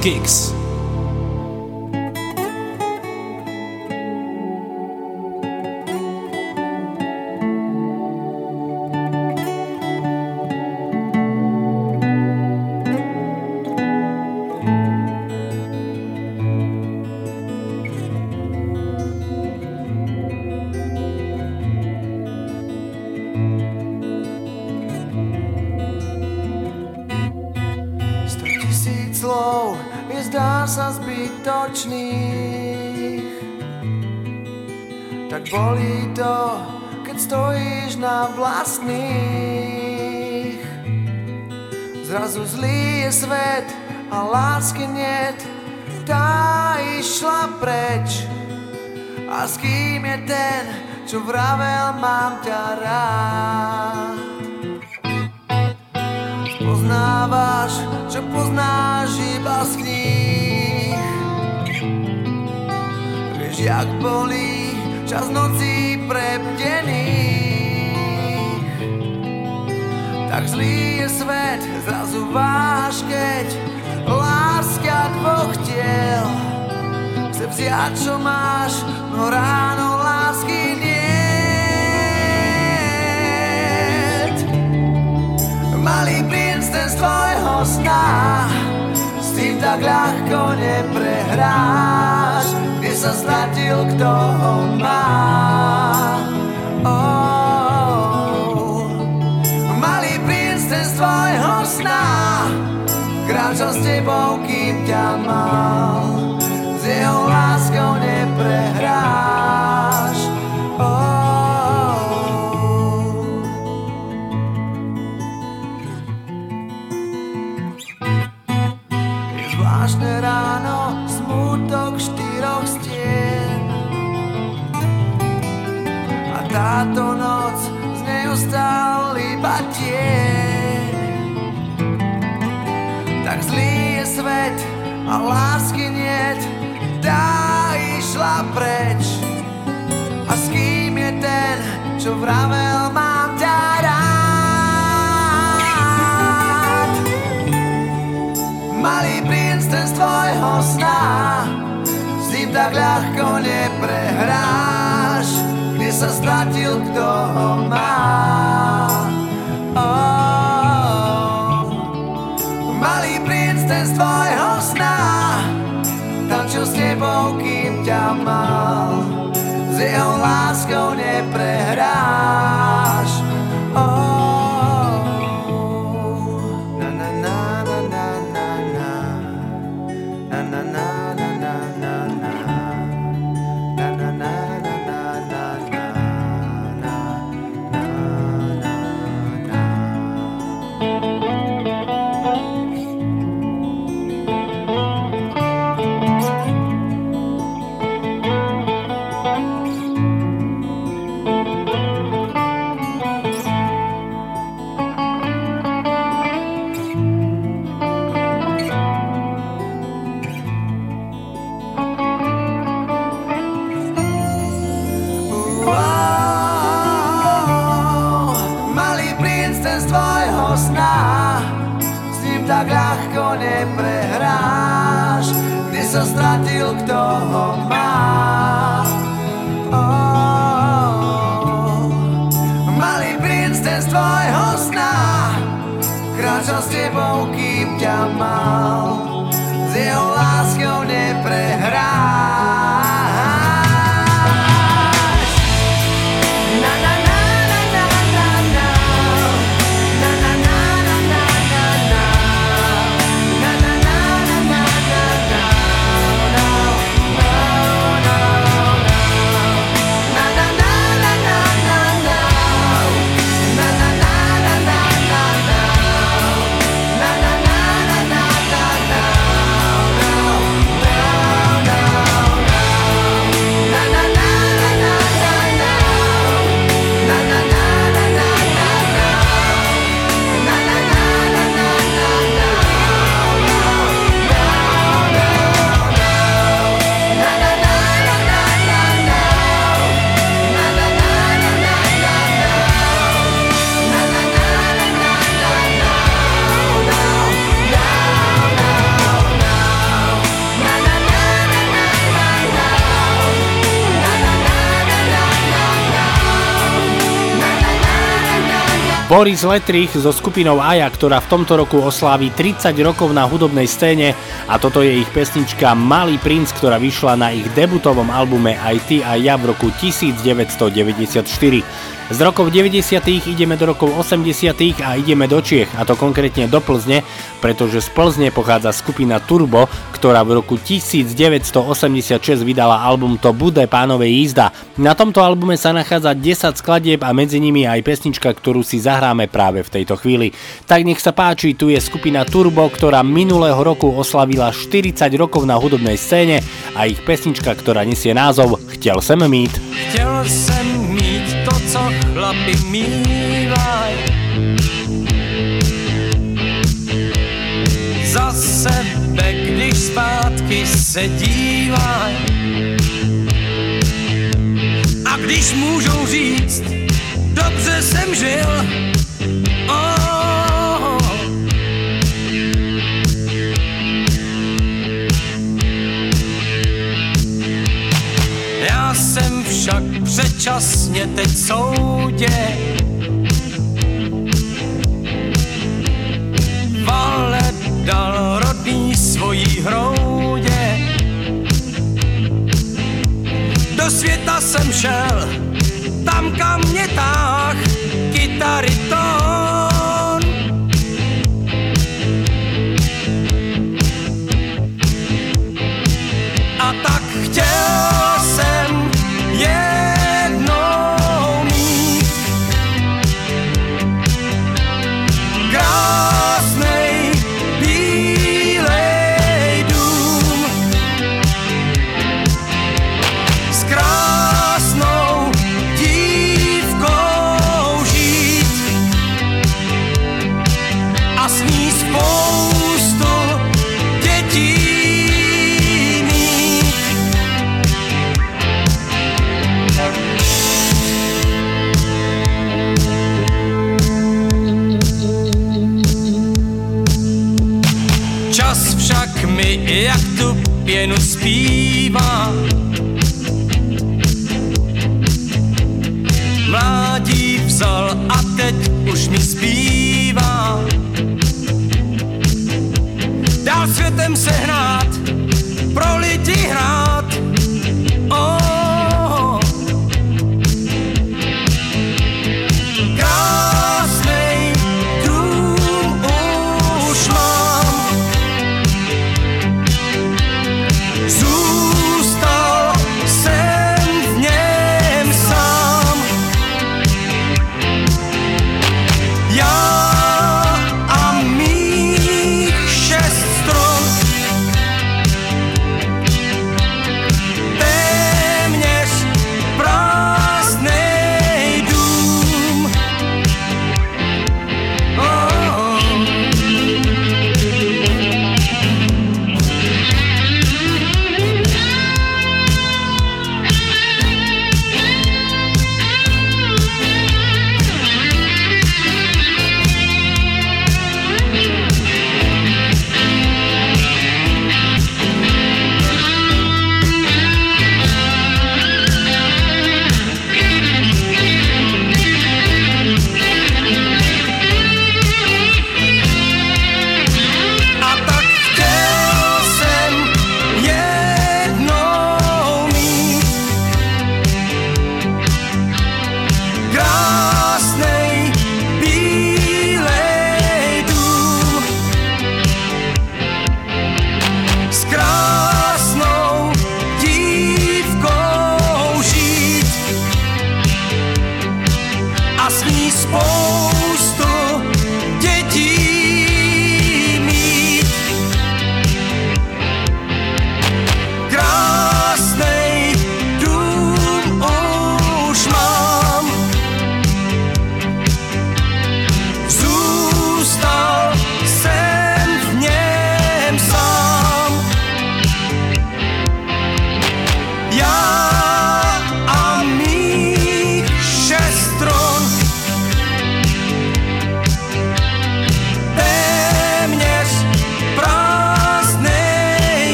[SPEAKER 5] Kicks.
[SPEAKER 17] Zdá sa zbytočných. Tak bolí to, keď stojíš na vlastných. Zrazu zlý je svet a lásky niet Tá išla preč. A s kým je ten, čo vravel mám ťa rád Poznávaš, čo poznáš iba z kníh. Vieš, jak bolí čas nocí prebdených Tak zlý je svet, zrazu váš, keď láska dvoch tiel Chce vziať, čo máš, no ráno lásky niet Malý princ ten z tvojho sna. S tým tak ľahko neprehráš. Kde sa stratil, kto ho má? Oh. Malý princ ten z tvojho sna. Kráčal s tebou, kým ťa mal. S jeho láskou neprehráš Kde sa stratil, kto ho má oh. Malý princ ten z tvojho sna Tančil s tebou, kým ťa mal S jeho láskou neprehráš s tebou, kým ťa mal
[SPEAKER 1] Boris Letrich so skupinou Aja, ktorá v tomto roku oslávi 30 rokov na hudobnej scéne a toto je ich pesnička Malý princ, ktorá vyšla na ich debutovom albume Aj ty a ja v roku 1994. Z rokov 90. ideme do rokov 80. a ideme do Čiech, a to konkrétne do Plzne, pretože z Plzne pochádza skupina Turbo, ktorá v roku 1986 vydala album To bude pánové jízda. Na tomto albume sa nachádza 10 skladieb a medzi nimi aj pesnička, ktorú si zahráme práve v tejto chvíli. Tak nech sa páči, tu je skupina Turbo, ktorá minulého roku oslavila 40 rokov na hudobnej scéne a ich pesnička, ktorá nesie názov Chtěl sem mít.
[SPEAKER 5] Chtěl jsem mít to, co chlapi mývaj. Za sebe, když zpátky se dívaj. A když můžou říct, dobře jsem žil, oh, jsem však předčasně teď soudě. Vale dal rodný svojí hroudě. Do světa jsem šel, tam kam mě táh kytary tón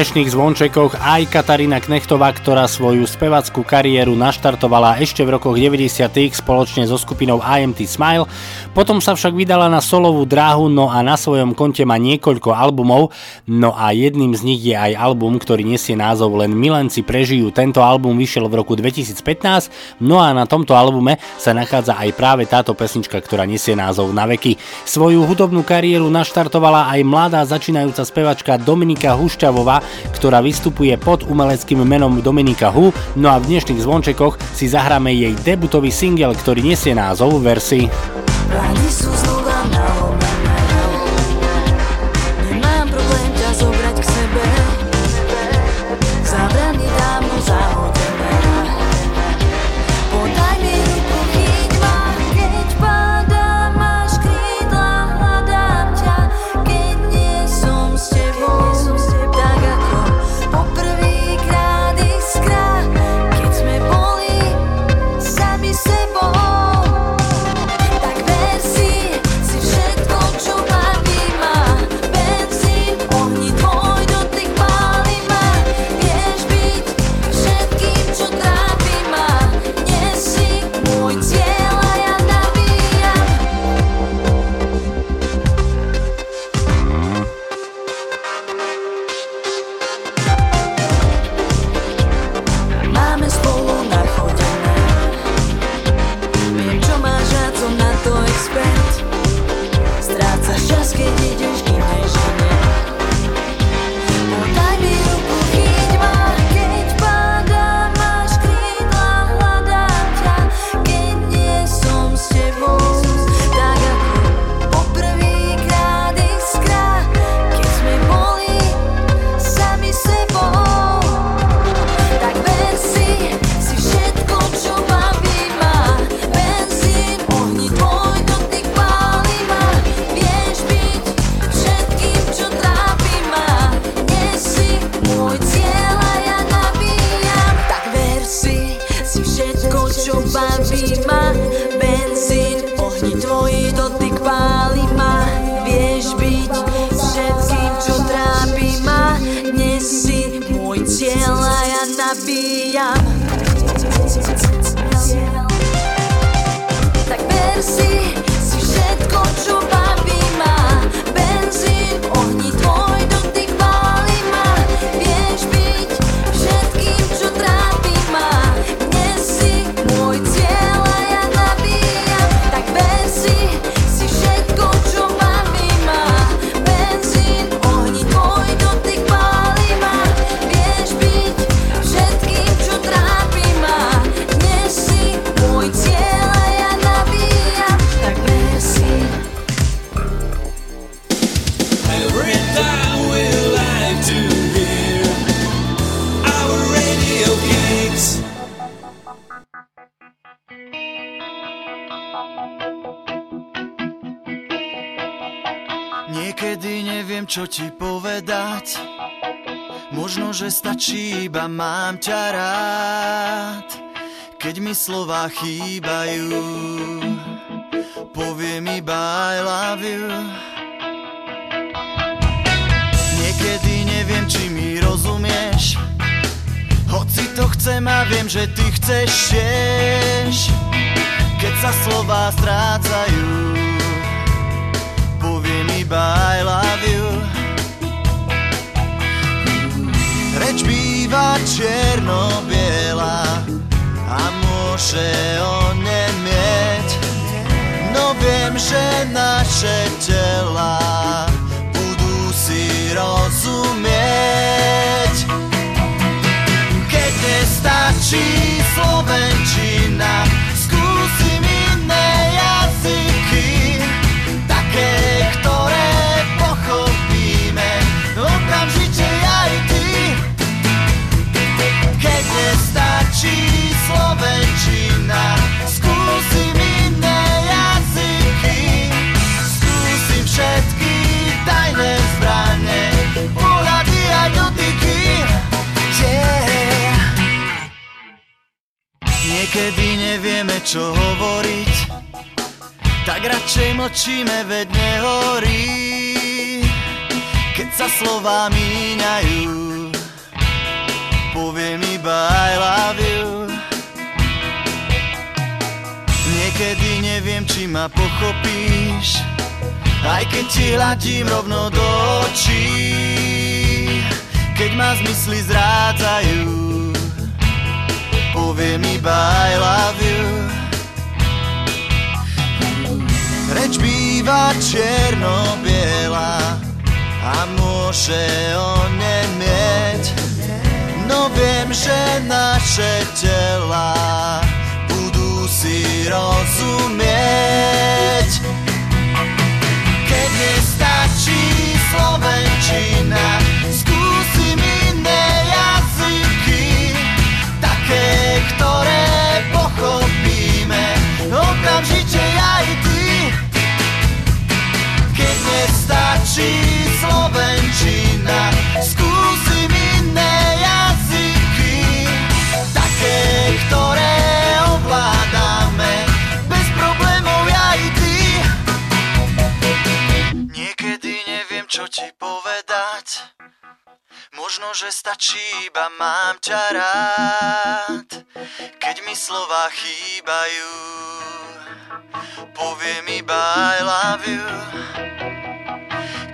[SPEAKER 1] dnešných zvončekoch aj Katarína Knechtová, ktorá svoju spevackú kariéru naštartovala ešte v rokoch 90. spoločne so skupinou IMT Smile potom sa však vydala na solovú dráhu, no a na svojom konte má niekoľko albumov, no a jedným z nich je aj album, ktorý nesie názov Len milenci prežijú. Tento album vyšiel v roku 2015, no a na tomto albume sa nachádza aj práve táto pesnička, ktorá nesie názov Na veky. Svoju hudobnú kariéru naštartovala aj mladá začínajúca spevačka Dominika Hušťavová, ktorá vystupuje pod umeleckým menom Dominika Hu, no a v dnešných zvončekoch si zahráme jej debutový singel, ktorý nesie názov Versi.
[SPEAKER 18] Границу слуга на čo
[SPEAKER 19] ti povedať. Možno, že stačí iba mám ťa rád. Keď mi slova chýbajú Poviem iba I love you. Niekedy neviem, či mi rozumieš. Hoci to chcem a viem, že ty chceš tiež. Keď sa slova strácajú iba I love you. Reč býva černo-biela a môže onemieť No viem, že naše tela budú si rozumieť. Keď nestačí Slovenčina nestačí Slovenčina, skúsim iné jazyky, skúsim všetky tajné zbrane, pohľady a dotyky. Yeah. Niekedy nevieme, čo hovoriť, tak radšej mlčíme, veď nehorí. Keď sa slová míňajú, poviem iba I love you. Niekedy neviem, či ma pochopíš, aj keď ti hľadím rovno do očí. Keď ma zmysly zrádzajú, poviem iba I love you. Reč býva čierno-biela a môže onemieť. No viem, že naše tela si rozumieť. Keď nestačí Slovenčina, skúsim iné jazyky, také, ktoré pochopíme okamžite aj ty. Keď nestačí Slovenčina, skúsim možno, že stačí iba mám ťa rád, keď mi slova chýbajú, poviem iba I love you,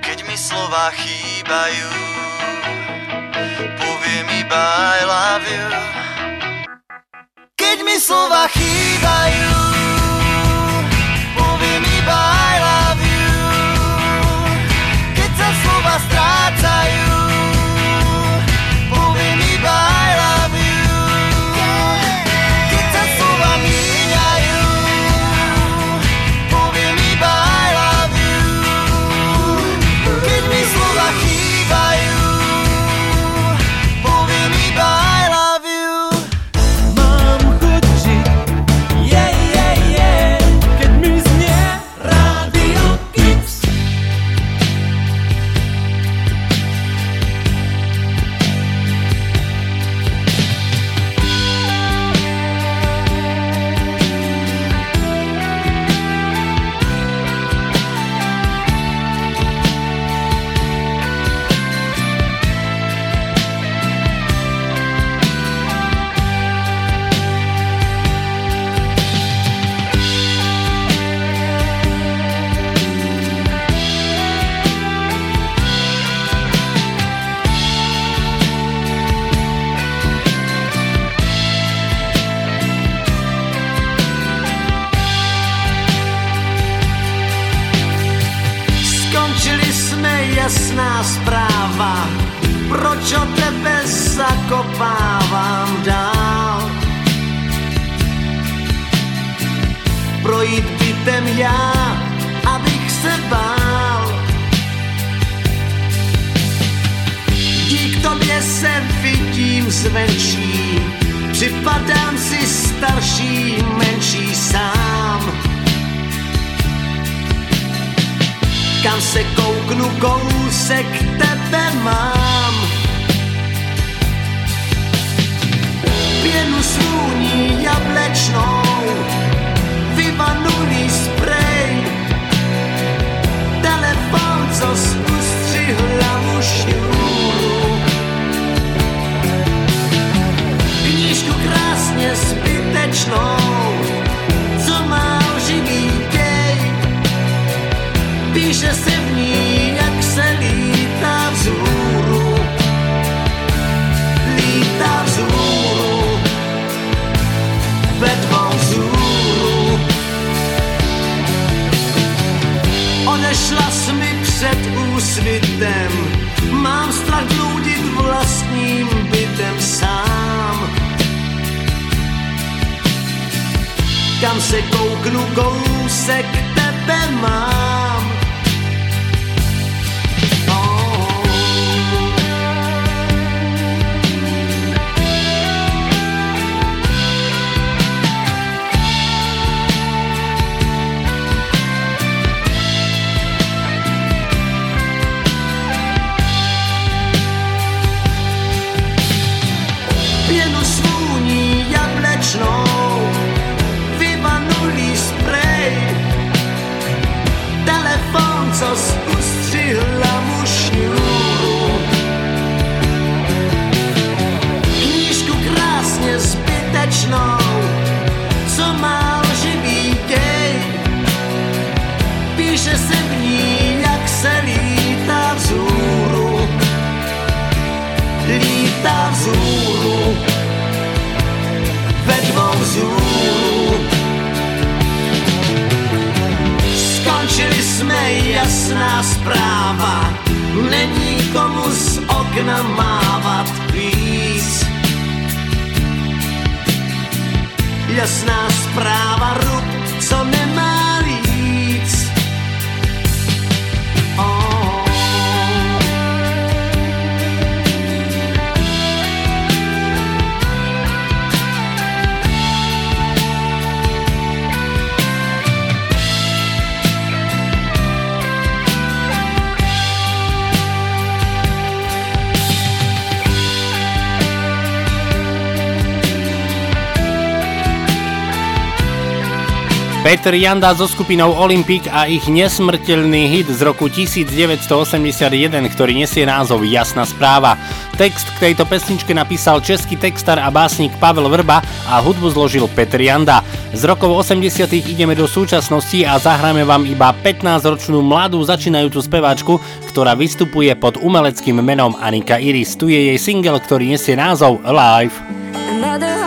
[SPEAKER 19] keď mi slova chýbajú, poviem iba I love you, keď mi slova chýbajú,
[SPEAKER 7] jasná zpráva, proč o tebe zakopávám dál. Projít bytem já, abych se bál. Dík tobě se vidím zvenčí, připadám si starší, menší sám. Kam se kouknu, kousek tebe mám. Pěnu svůní jablečnou, vyvanulý sprej, telefon, co ustřihl hlavu šňůru. Knížku krásně zbytečnou, svitem. Mám strach bloudit vlastním bytem sám. Kam se kouknu, kousek tebe mám.
[SPEAKER 1] Peter Janda so skupinou Olympic a ich nesmrteľný hit z roku 1981, ktorý nesie názov Jasná správa. Text k tejto pesničke napísal český textár a básnik Pavel Vrba a hudbu zložil Peter Janda. Z rokov 80. ideme do súčasnosti a zahráme vám iba 15-ročnú mladú začínajúcu speváčku, ktorá vystupuje pod umeleckým menom Anika Iris. Tu je jej single, ktorý nesie názov
[SPEAKER 16] Live. Another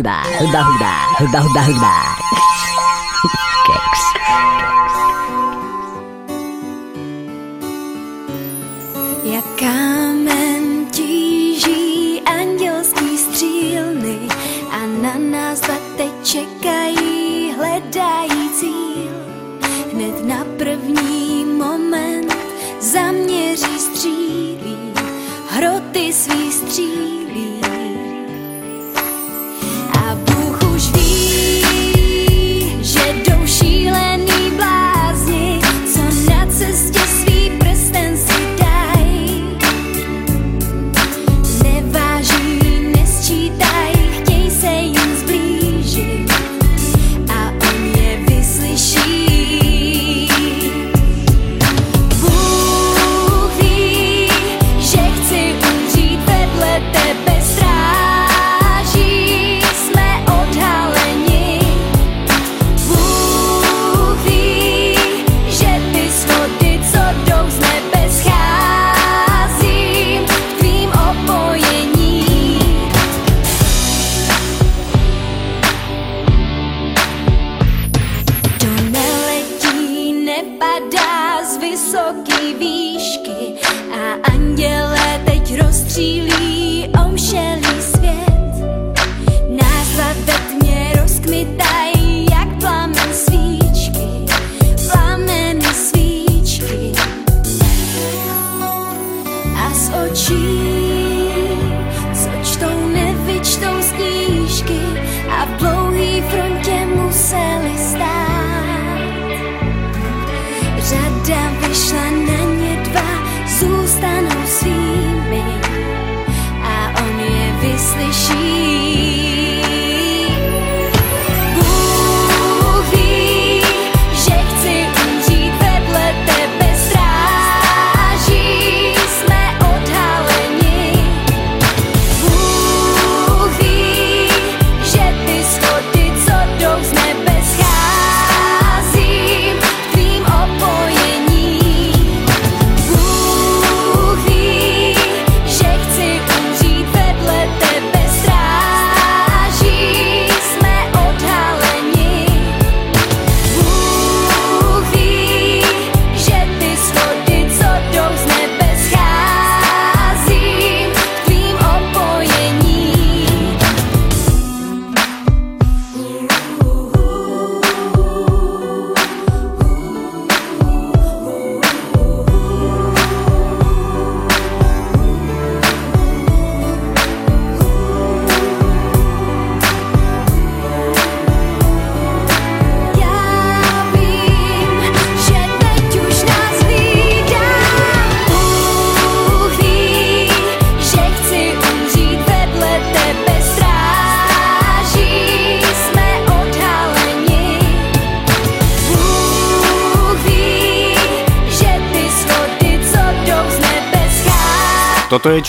[SPEAKER 18] Hudba, hudba, hudba, hudba, hudba, hudba.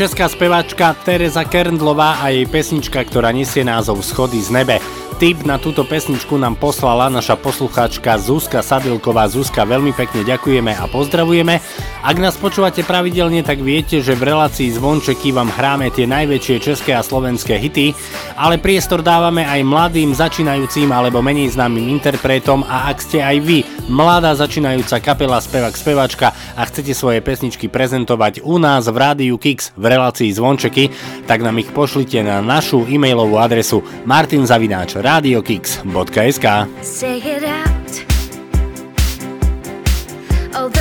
[SPEAKER 1] Česká speváčka Teresa Kerndlová a jej pesnička, ktorá nesie názov Schody z nebe. Tip na túto pesničku nám poslala naša poslucháčka Zuzka Sadilková. Zuzka, veľmi pekne ďakujeme a pozdravujeme. Ak nás počúvate pravidelne, tak viete, že v relácii Zvončeky vám hráme tie najväčšie české a slovenské hity, ale priestor dávame aj mladým, začínajúcim alebo menej známym interpretom a ak ste aj vy mladá začínajúca kapela, spevák, spevačka a chcete svoje pesničky prezentovať u nás v Rádiu Kix v relácii Zvončeky, tak nám ich pošlite na našu e-mailovú adresu martinzavináč.radiokix.sk
[SPEAKER 18] Say it out. All.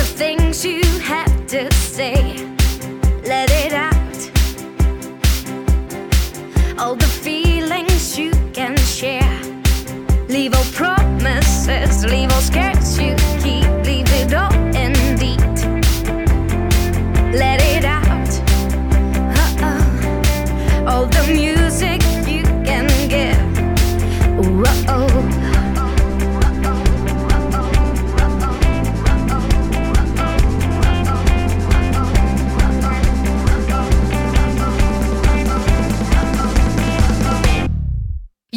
[SPEAKER 18] All the feelings you can share. Leave all promises, leave all scares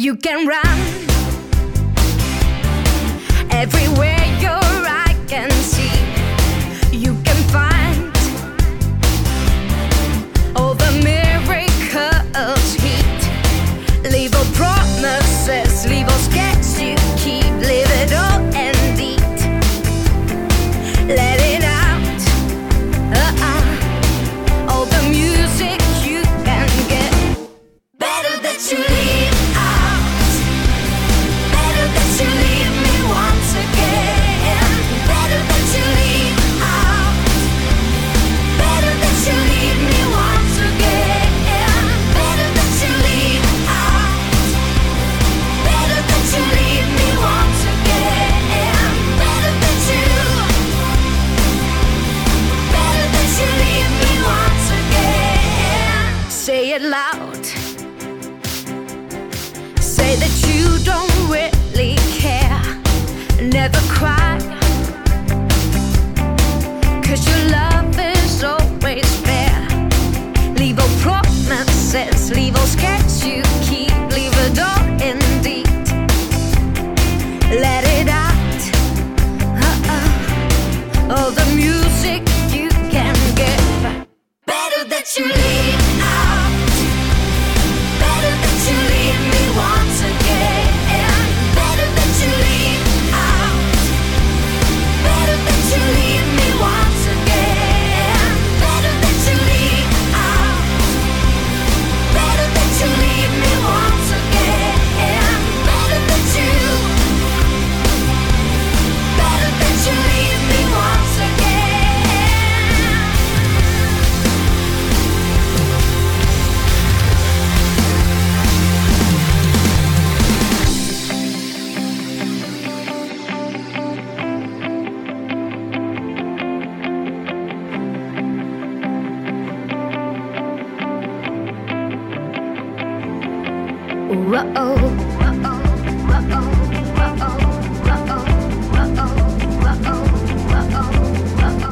[SPEAKER 18] You can run. Everywhere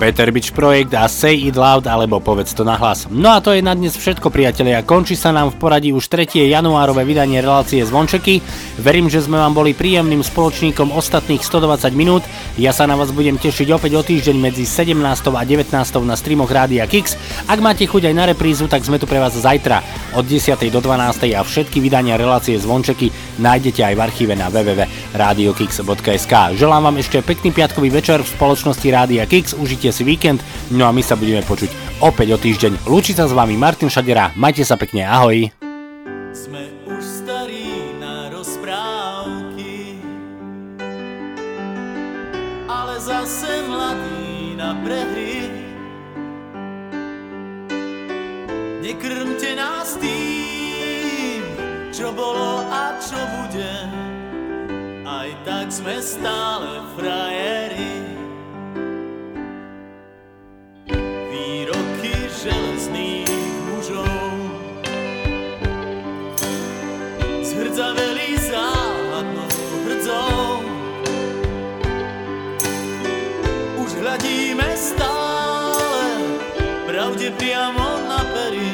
[SPEAKER 1] Peter Bič projekt a Say It Loud alebo povedz to nahlas. No a to je na dnes všetko priatelia. Končí sa nám v poradí už 3. januárové vydanie relácie Zvončeky. Verím, že sme vám boli príjemným spoločníkom ostatných 120 minút. Ja sa na vás budem tešiť opäť o týždeň medzi 17. a 19. na streamoch Rádia Kix. Ak máte chuť aj na reprízu, tak sme tu pre vás zajtra od 10. do 12. a všetky vydania relácie Zvončeky nájdete aj v archíve na www.radiokix.sk. Želám vám ešte pekný piatkový večer v spoločnosti Rádia Kix, užite si víkend, no a my sa budeme počuť opäť o týždeň. Lúči sa s vami Martin Šadera, majte sa pekne, ahoj.
[SPEAKER 20] Sme už starí na rozprávky, ale zase mladí na prehry. Nekrmte nás tým, čo bolo a čo bude, aj tak sme stále frajeri. Železných mužov zhrdzaveli záhadnou hrdzou. Už hľadíme stále pravde priamo na pery.